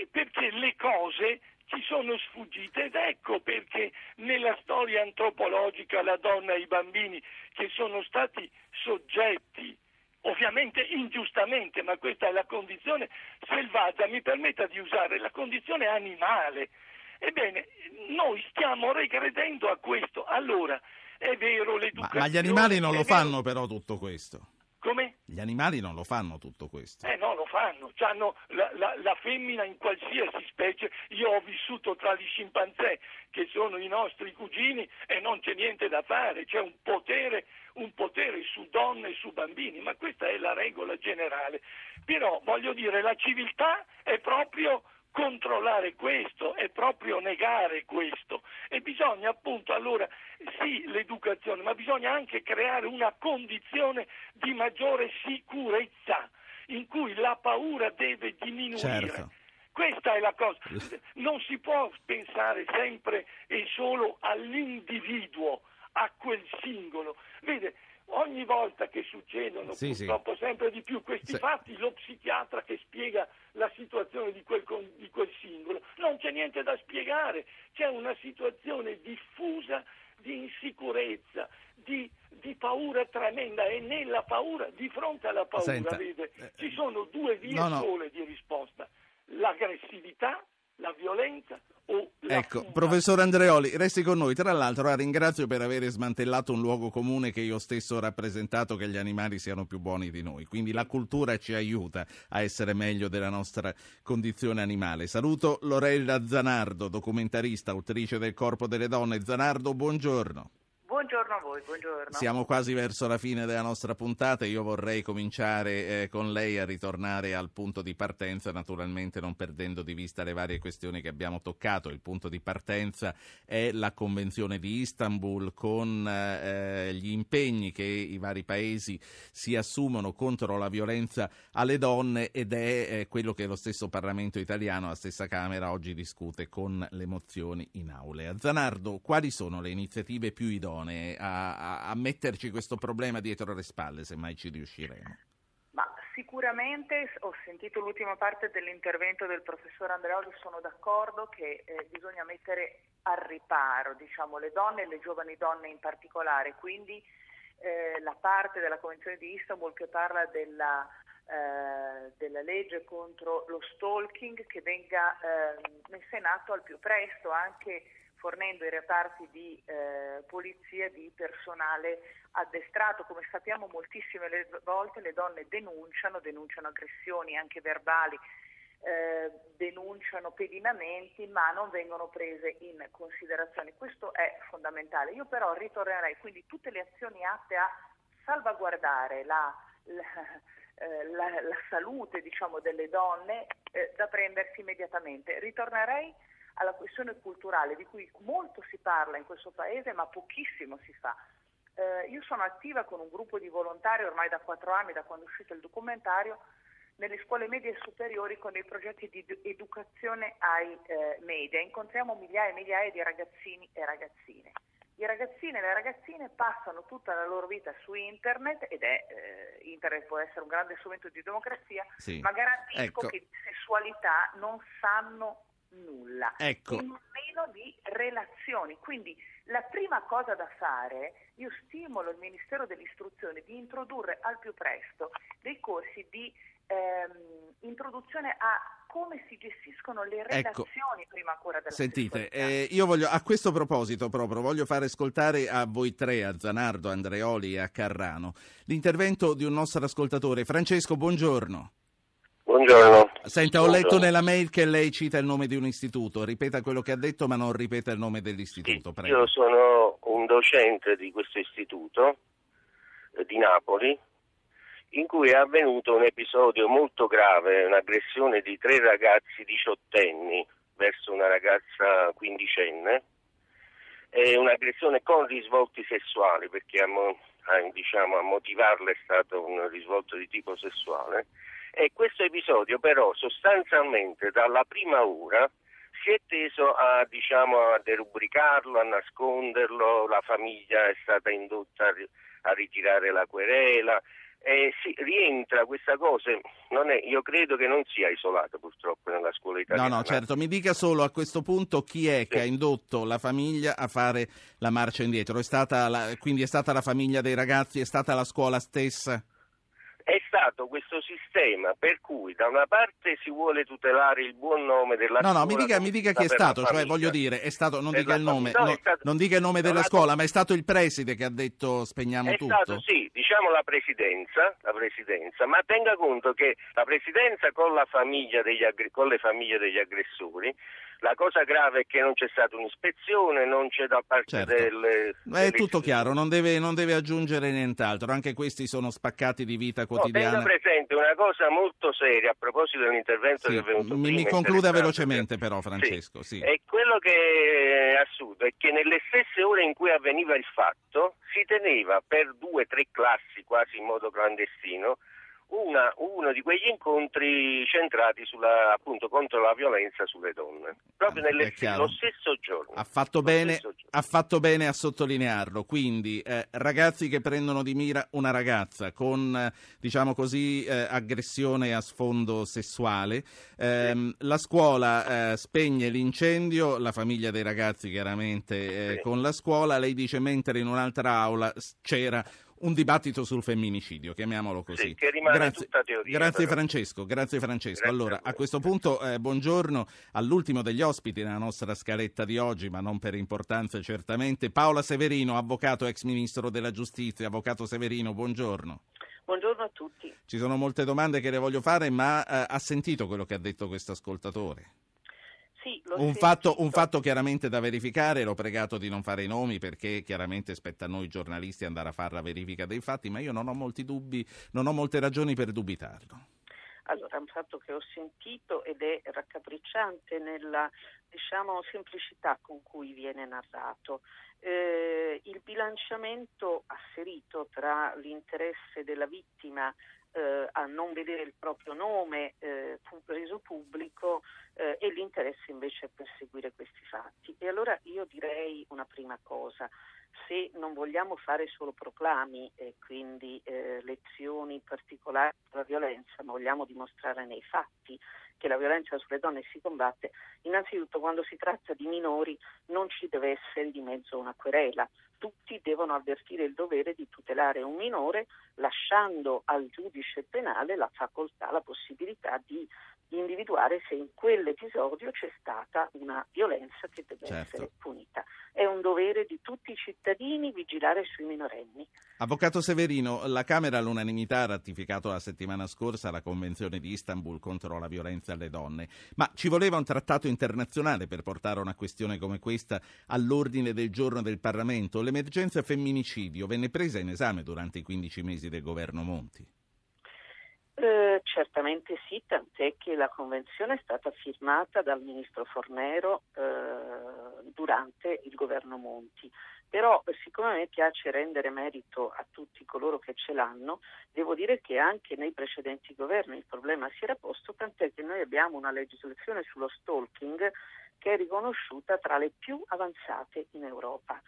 perché le cose ci sono sfuggite ed ecco perché nella storia antropologica la donna e i bambini che sono stati soggetti ovviamente ingiustamente, ma questa è la condizione selvaggia, mi permetta di usare la condizione animale. Ebbene, noi stiamo regredendo a questo. Allora, è vero l'educazione... Ma, ma gli animali non lo fanno però tutto questo. Come? Gli animali non lo fanno tutto questo. Eh no, lo fanno. C'hanno la, la, la, femmina in qualsiasi specie. Io ho vissuto tra gli scimpanzé, che sono i nostri cugini, e non c'è niente da fare. C'è un potere, un potere su donne e su bambini, ma questa è la regola generale. Però, voglio dire, la civiltà è proprio controllare questo, è proprio negare questo e bisogna appunto allora sì l'educazione, ma bisogna anche creare una condizione di maggiore sicurezza in cui la paura deve diminuire. Certo. Questa è la cosa, non si può pensare sempre e solo all'individuo, a quel singolo. Vede, ogni volta che succedono sì, purtroppo sì. sempre di più questi sì. fatti, lo psichiatra che spiega la situazione di quel, di quel singolo, non c'è niente da spiegare, c'è una situazione diffusa di insicurezza, di, di, paura tremenda e nella paura, di fronte alla paura, Senta, vede, eh, ci sono due vie no, no. sole di risposta, l'aggressività, la violenza o la Ecco, fuga. professor Andreoli, resti con noi. Tra l'altro la ringrazio per aver smantellato un luogo comune che io stesso ho rappresentato, che gli animali siano più buoni di noi. Quindi la cultura ci aiuta a essere meglio della nostra condizione animale. Saluto Lorella Zanardo, documentarista, autrice del Corpo delle Donne. Zanardo, buongiorno. Buongiorno a voi, buongiorno. Siamo quasi verso la fine della nostra puntata. Io vorrei cominciare eh, con lei a ritornare al punto di partenza, naturalmente non perdendo di vista le varie questioni che abbiamo toccato. Il punto di partenza è la Convenzione di Istanbul con eh, gli impegni che i vari paesi si assumono contro la violenza alle donne ed è eh, quello che lo stesso Parlamento italiano, la stessa Camera, oggi discute con le mozioni in aule. Zanardo, quali sono le iniziative più idonee a, a- metterci questo problema dietro le spalle, se mai ci riusciremo? Ma sicuramente ho sentito l'ultima parte dell'intervento del professor Andreoli, sono d'accordo che eh, bisogna mettere al riparo diciamo, le donne e le giovani donne in particolare, quindi eh, la parte della Convenzione di Istanbul che parla della, eh, della legge contro lo stalking che venga eh, messa in atto al più presto anche fornendo ai reparti di eh, polizia di personale addestrato. Come sappiamo moltissime le volte le donne denunciano, denunciano aggressioni anche verbali, eh, denunciano pedinamenti ma non vengono prese in considerazione. Questo è fondamentale. Io però ritornerei, quindi tutte le azioni atte a salvaguardare la, la, eh, la- la salute diciamo, delle donne eh, da prendersi immediatamente. Ritornerei alla questione culturale di cui molto si parla in questo paese ma pochissimo si fa. Eh, io sono attiva con un gruppo di volontari ormai da quattro anni, da quando è uscito il documentario, nelle scuole medie e superiori con dei progetti di edu- educazione ai eh, media. Incontriamo migliaia e migliaia di ragazzini e ragazzine. I ragazzini e le ragazzine passano tutta la loro vita su internet ed è eh, internet può essere un grande strumento di democrazia, Sì. ma garantisco Ecco. che di sessualità non sanno nulla Ecco. nemmeno di relazioni. Quindi la prima cosa da fare, io stimolo il Ministero dell'Istruzione di introdurre al più presto dei corsi di ehm, introduzione a come si gestiscono le Ecco. relazioni prima ancora della Sentite, eh, io voglio, a questo proposito proprio, voglio fare ascoltare a voi tre, a Zanardo, Andreoli e a Carrano, l'intervento di un nostro ascoltatore. Francesco, buongiorno. Buongiorno. Senta, ho letto Buongiorno. nella mail che lei cita il nome di un istituto. Ripeta quello che ha detto, ma non ripeta il nome dell'istituto, prego. Io sono un docente di questo istituto eh, di Napoli in cui è avvenuto un episodio molto grave, un'aggressione di tre ragazzi diciottenni verso una ragazza quindicenne, e un'aggressione con risvolti sessuali perché a, mo- a- diciamo, a motivarla è stato un risvolto di tipo sessuale e questo episodio però sostanzialmente dalla prima ora si è teso a, diciamo, a derubricarlo, a nasconderlo, la famiglia è stata indotta a, ri- a ritirare la querela e si rientra questa cosa, è- io credo che non sia isolata purtroppo nella scuola No, italiana. no, certo, mi dica solo a questo punto chi è che ha indotto la famiglia a fare la marcia indietro. È stata la- quindi è stata la famiglia dei ragazzi, è stata la scuola stessa? È stato questo sistema per cui da una parte si vuole tutelare il buon nome della No, no, scuola mi dica, mi dica chi è stato, cioè voglio dire, è stato, non dica il nome, famiglia. No, no, stato- non dica il nome della No, scuola, ma è stato il preside che ha detto spegniamo È tutto. stato sì, diciamo la presidenza, la presidenza, ma tenga conto che la presidenza con, la famiglia degli con le famiglie degli aggressori, la cosa grave è che non c'è stata un'ispezione, non c'è da parte Certo. delle, È delle tutto chiaro, non deve, non deve aggiungere nient'altro, anche questi sono spaccati di vita No, quotidiana. tenga presente una cosa molto seria a proposito dell'intervento Sì, che è venuto mi, prima. mi concluda velocemente però, Francesco. Sì. E quello che è assurdo è che nelle stesse ore in cui avveniva il fatto si teneva per due o tre classi quasi in modo clandestino una- uno di quegli incontri centrati sulla, appunto contro la violenza sulle donne, proprio nelle- Ah, chiaro. lo stesso giorno. Ha fatto, bene, giorno. ha fatto bene a sottolinearlo, quindi eh, ragazzi che prendono di mira una ragazza con, eh, diciamo così, eh, aggressione a sfondo sessuale, ehm, la scuola eh, spegne l'incendio, la famiglia dei ragazzi chiaramente eh, Sì. con la scuola, lei dice mentre in un'altra aula c'era un dibattito sul femminicidio, chiamiamolo così. Sì, che rimane grazie, tutta teoria. Grazie però. Francesco, grazie Francesco. Grazie allora, a a questo punto eh, buongiorno all'ultimo degli ospiti nella nostra scaletta di oggi, ma non per importanza certamente, Paola Severino, avvocato ex ministro della giustizia. Avvocato Severino, buongiorno. Buongiorno a tutti. Ci sono molte domande che le voglio fare, ma eh, ha sentito quello che ha detto questo ascoltatore? Sì, Un fatto, un fatto chiaramente da verificare, l'ho pregato di non fare i nomi perché chiaramente spetta a noi giornalisti andare a fare la verifica dei fatti, ma io non ho molti dubbi, non ho molte ragioni per dubitarlo. Allora, è un fatto che ho sentito ed è raccapricciante nella diciamo, semplicità con cui viene narrato. Eh, il bilanciamento asserito tra l'interesse della vittima eh, a non vedere il proprio nome eh, reso pubblico eh, e l'interesse invece a perseguire questi fatti. E allora io direi una prima cosa. Se non vogliamo fare solo proclami e quindi eh, lezioni particolari sulla violenza, ma vogliamo dimostrare nei fatti che la violenza sulle donne si combatte, innanzitutto quando si tratta di minori non ci deve essere di mezzo una querela. Tutti devono avvertire il dovere di tutelare un minore lasciando al giudice penale la facoltà, la possibilità di individuare se in quell'episodio c'è stata una violenza che deve Certo. essere punita. È un dovere di tutti i cittadini vigilare sui minorenni. Avvocato Severino, la Camera all'unanimità ha ratificato la settimana scorsa la Convenzione di Istanbul contro la violenza alle donne, ma ci voleva un trattato internazionale per portare una questione come questa all'ordine del giorno del Parlamento. L'emergenza femminicidio venne presa in esame durante i 15 mesi del governo Monti. Eh, certamente sì, tant'è che la convenzione è stata firmata dal ministro Fornero eh, durante il governo Monti. Però siccome a me piace rendere merito a tutti coloro che ce l'hanno, devo dire che anche nei precedenti governi il problema si era posto, tant'è che noi abbiamo una legislazione sullo stalking che è riconosciuta tra le più avanzate in Europa.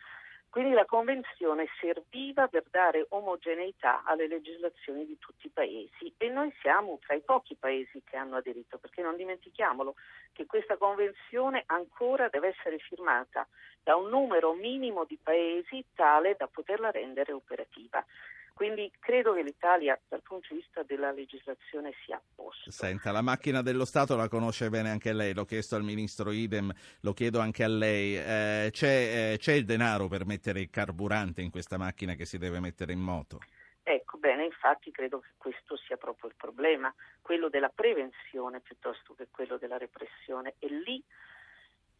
Quindi la Convenzione serviva per dare omogeneità alle legislazioni di tutti i paesi e noi siamo tra i pochi paesi che hanno aderito, perché non dimentichiamolo che questa Convenzione ancora deve essere firmata da un numero minimo di paesi tale da poterla rendere operativa. Quindi credo che l'Italia dal punto di vista della legislazione sia a posto. Senta, la macchina dello Stato la conosce bene anche lei, l'ho chiesto al ministro Idem, lo chiedo anche a lei. Eh, c'è, eh, c'è il denaro per mettere il carburante in questa macchina che si deve mettere in moto? Ecco, bene, infatti credo che questo sia proprio il problema, quello della prevenzione piuttosto che quello della repressione. È lì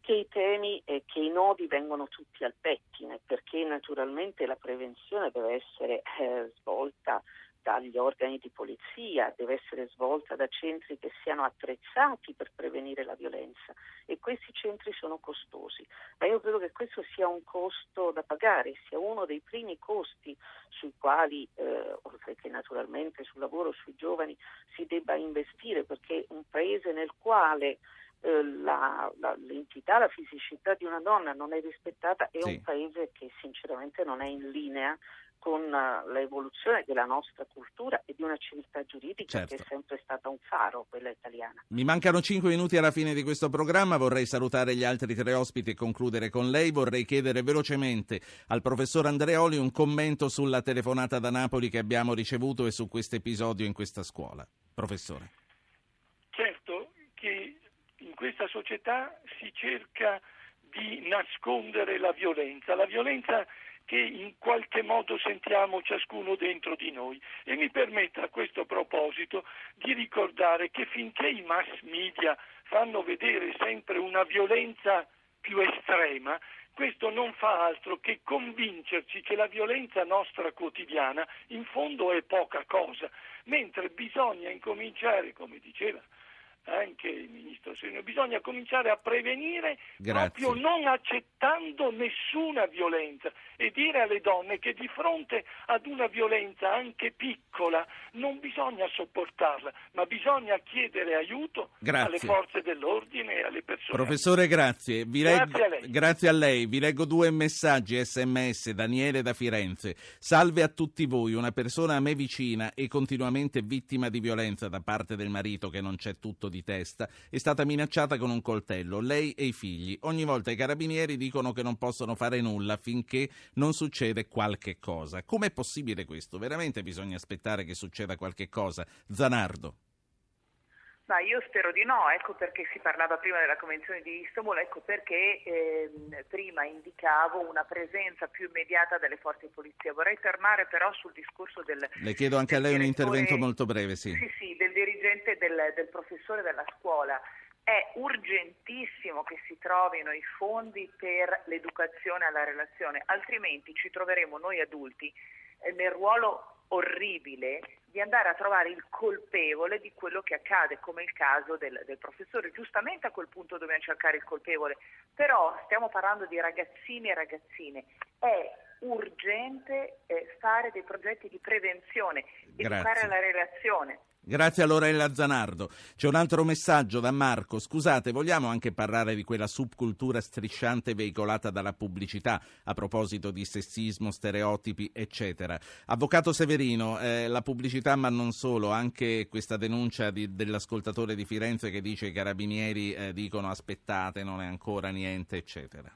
che i temi e che i nodi vengono tutti al pettine, perché naturalmente la prevenzione deve essere eh, svolta dagli organi di polizia, deve essere svolta da centri che siano attrezzati per prevenire la violenza e questi centri sono costosi. Ma io credo che questo sia un costo da pagare, sia uno dei primi costi sui quali, eh, oltre che naturalmente sul lavoro, sui giovani, si debba investire, perché un paese nel quale eh, la, la, l'entità, la fisicità di una donna non è rispettata è Sì. un paese che sinceramente non è in linea con uh, l'evoluzione della nostra cultura e di una civiltà giuridica Certo. che è sempre stata un faro, quella italiana. Mi mancano cinque minuti alla fine di questo programma, vorrei salutare gli altri tre ospiti e concludere con lei. Vorrei chiedere velocemente al professor Andreoli un commento sulla telefonata da Napoli che abbiamo ricevuto e su questo episodio in questa scuola. Professore. Questa società si cerca di nascondere la violenza, la violenza che in qualche modo sentiamo ciascuno dentro di noi. E mi permetta a questo proposito di ricordare che finché i mass media fanno vedere sempre una violenza più estrema, questo non fa altro che convincerci che la violenza nostra quotidiana in fondo è poca cosa, mentre bisogna incominciare, come diceva anche il ministro Serino, bisogna cominciare a prevenire Grazie. proprio non accettando nessuna violenza e dire alle donne che di fronte ad una violenza anche piccola non bisogna sopportarla, ma bisogna chiedere aiuto Grazie. alle forze dell'ordine e alle persone. Professore, grazie. Vi Grazie leggo- a lei. grazie a lei. Vi leggo due messaggi sms. Daniele da Firenze. Salve a tutti voi. Una persona a me vicina e continuamente vittima di violenza da parte del marito che non c'è tutto di testa, è stata minacciata con un coltello, lei e i figli. Ogni volta i carabinieri dicono che non possono fare nulla finché non succede qualche cosa. Com'è possibile questo? Veramente bisogna aspettare che succeda qualche cosa? Zanardo. Ma io spero di no, ecco perché si parlava prima della Convenzione di Istanbul, ecco perché ehm, prima indicavo una presenza più immediata delle forze di polizia. Vorrei tornare però sul discorso del... Le chiedo anche a lei un intervento molto breve, sì. Sì, sì, del dirigente, del, del professore della scuola. È urgentissimo che si trovino i fondi per l'educazione alla relazione, altrimenti ci troveremo noi adulti eh, nel ruolo orribile di andare a trovare il colpevole di quello che accade, come il caso del, del, professore. Giustamente a quel punto dobbiamo cercare il colpevole, però stiamo parlando di ragazzini e ragazzine. È urgente eh, fare dei progetti di prevenzione, Grazie. educare alla relazione. Grazie a Lorella Zanardo. C'è un altro messaggio da Marco. Scusate, vogliamo anche parlare di quella subcultura strisciante veicolata dalla pubblicità a proposito di sessismo, stereotipi, eccetera. Avvocato Severino, eh, la pubblicità, ma non solo, anche questa denuncia di, dell'ascoltatore di Firenze che dice che i carabinieri eh, dicono aspettate, non è ancora niente, eccetera.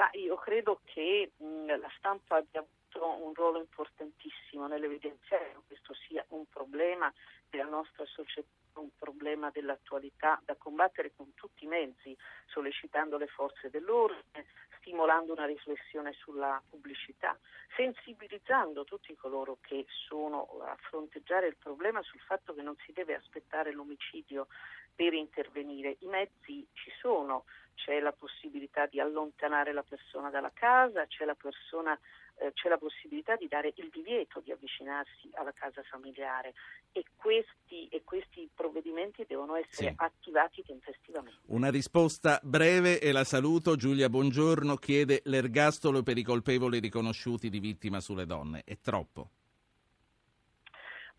Ma io credo che mh, la stampa abbia un ruolo importantissimo nell'evidenziare che questo sia un problema della nostra società, un problema dell'attualità da combattere con tutti i mezzi, sollecitando le forze dell'ordine, stimolando una riflessione sulla pubblicità, sensibilizzando tutti coloro che sono a fronteggiare il problema sul fatto che non si deve aspettare l'omicidio per intervenire. I mezzi ci sono, c'è la possibilità di allontanare la persona dalla casa, c'è la persona eh, c'è la possibilità di dare il divieto di avvicinarsi alla casa familiare e questi, e questi provvedimenti devono essere Sì. attivati tempestivamente. Una risposta breve e la saluto. Giulia Buongiorno chiede l'ergastolo per i colpevoli riconosciuti di vittima sulle donne. È troppo.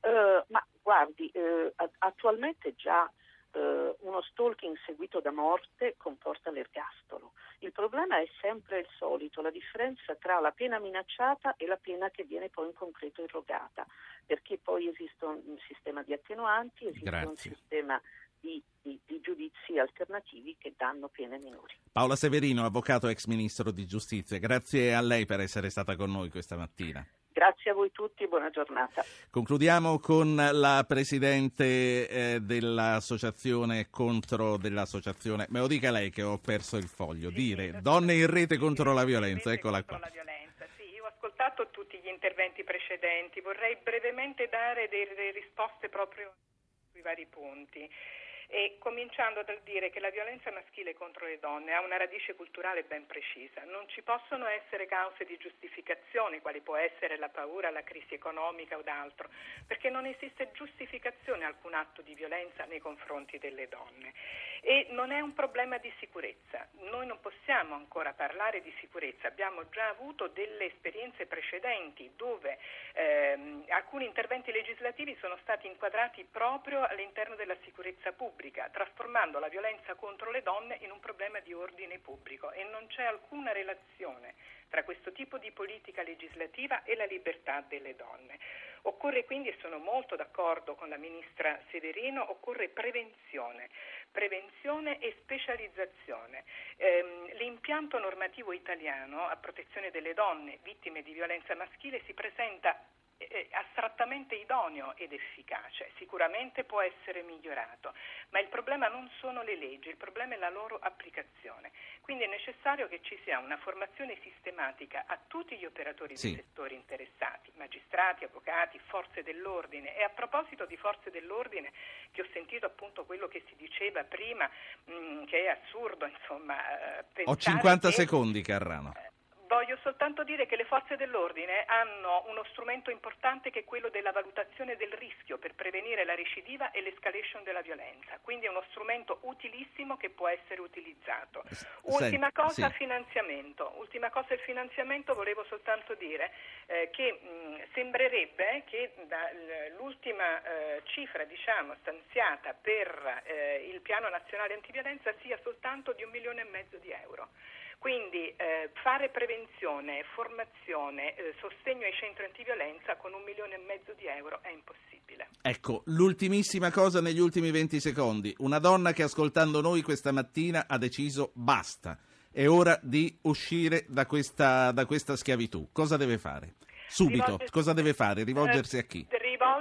Eh, ma guardi, a- attualmente già eh, uno stalking seguito da morte comporta l'ergastolo. Il problema è sempre il solito, la differenza tra la pena minacciata e la pena che viene poi in concreto irrogata, perché poi esiste un, un sistema di attenuanti, esiste un Grazie. sistema di, di- di giudizi alternativi che danno pene minori. Paola Severino, avvocato ex ministro di giustizia, grazie a lei per essere stata con noi questa mattina. Grazie a voi tutti buona giornata. Concludiamo con la presidente eh, dell'associazione contro dell'associazione. Me lo dica lei che ho perso il foglio. Dire donne in rete contro la violenza, eccola qua. Sì, io ho ascoltato tutti gli interventi precedenti, vorrei brevemente dare delle risposte proprio sui vari punti. E cominciando dal dire che la violenza maschile contro le donne ha una radice culturale ben precisa. Non ci possono essere cause di giustificazione, quali può essere la paura, la crisi economica o d'altro, perché non esiste giustificazione a alcun atto di violenza nei confronti delle donne. E non è un problema di sicurezza. Noi non possiamo ancora parlare di sicurezza. Abbiamo già avuto delle esperienze precedenti dove ehm, alcuni interventi legislativi sono stati inquadrati proprio all'interno della sicurezza pubblica, trasformando la violenza contro le donne in un problema di ordine pubblico e non c'è alcuna relazione tra questo tipo di politica legislativa e la libertà delle donne. Occorre quindi, e sono molto d'accordo con la ministra Severino, occorre prevenzione, prevenzione e specializzazione. Ehm, l'impianto normativo italiano a protezione delle donne vittime di violenza maschile si presenta astrattamente idoneo ed efficace, sicuramente può essere migliorato, ma il problema non sono le leggi, il problema è la loro applicazione. Quindi è necessario che ci sia una formazione sistematica a tutti gli operatori Sì. dei settori interessati, magistrati, avvocati, forze dell'ordine. E a proposito di forze dell'ordine, che ho sentito appunto quello che si diceva prima, mh, che è assurdo, insomma, eh, Ho pensare 50 che- secondi, Carrano. Voglio soltanto dire che le forze dell'ordine hanno uno strumento importante che è quello della valutazione del rischio per prevenire la recidiva e l'escalation della violenza. Quindi è uno strumento utilissimo che può essere utilizzato. Ultima Senti, cosa, sì. finanziamento. Ultima cosa il finanziamento, volevo soltanto dire eh, che mh, sembrerebbe che l'ultima eh, cifra diciamo, stanziata per eh, il piano nazionale antiviolenza sia soltanto di un milione e mezzo di euro. Quindi eh, fare prevenzione, formazione, eh, sostegno ai centri antiviolenza con un milione e mezzo di euro è impossibile. Ecco, l'ultimissima cosa negli ultimi 20 secondi. Una donna che ascoltando noi questa mattina ha deciso basta, è ora di uscire da questa, da questa schiavitù. Cosa deve fare? Subito, Rivolgersi- cosa deve fare? Rivolgersi a chi?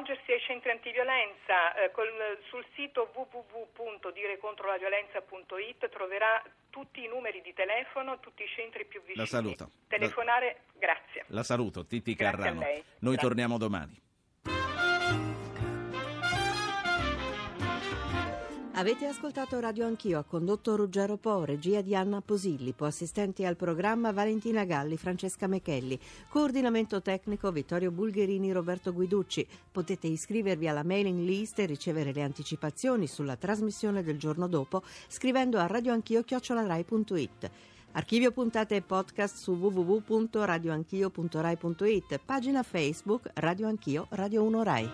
Rivolgersi ai centri antiviolenza eh, col- sul sito www.direcontrolaviolenza.it troverà tutti i numeri di telefono, tutti i centri più vicini. La saluto. Telefonare, grazie. La saluto, a Carrano. Noi Grazie. torniamo domani. Avete ascoltato Radio Anch'io, ha condotto Ruggero Po, regia di Anna Posillipo, assistenti al programma Valentina Galli, Francesca Mechelli, coordinamento tecnico Vittorio Bulgherini, Roberto Guiducci. Potete iscrivervi alla mailing list e ricevere le anticipazioni sulla trasmissione del giorno dopo scrivendo a radioanchio.it. Archivio puntate e podcast su www.radioanchio.rai.it, pagina Facebook Radio Anch'io, Radio 1 Rai.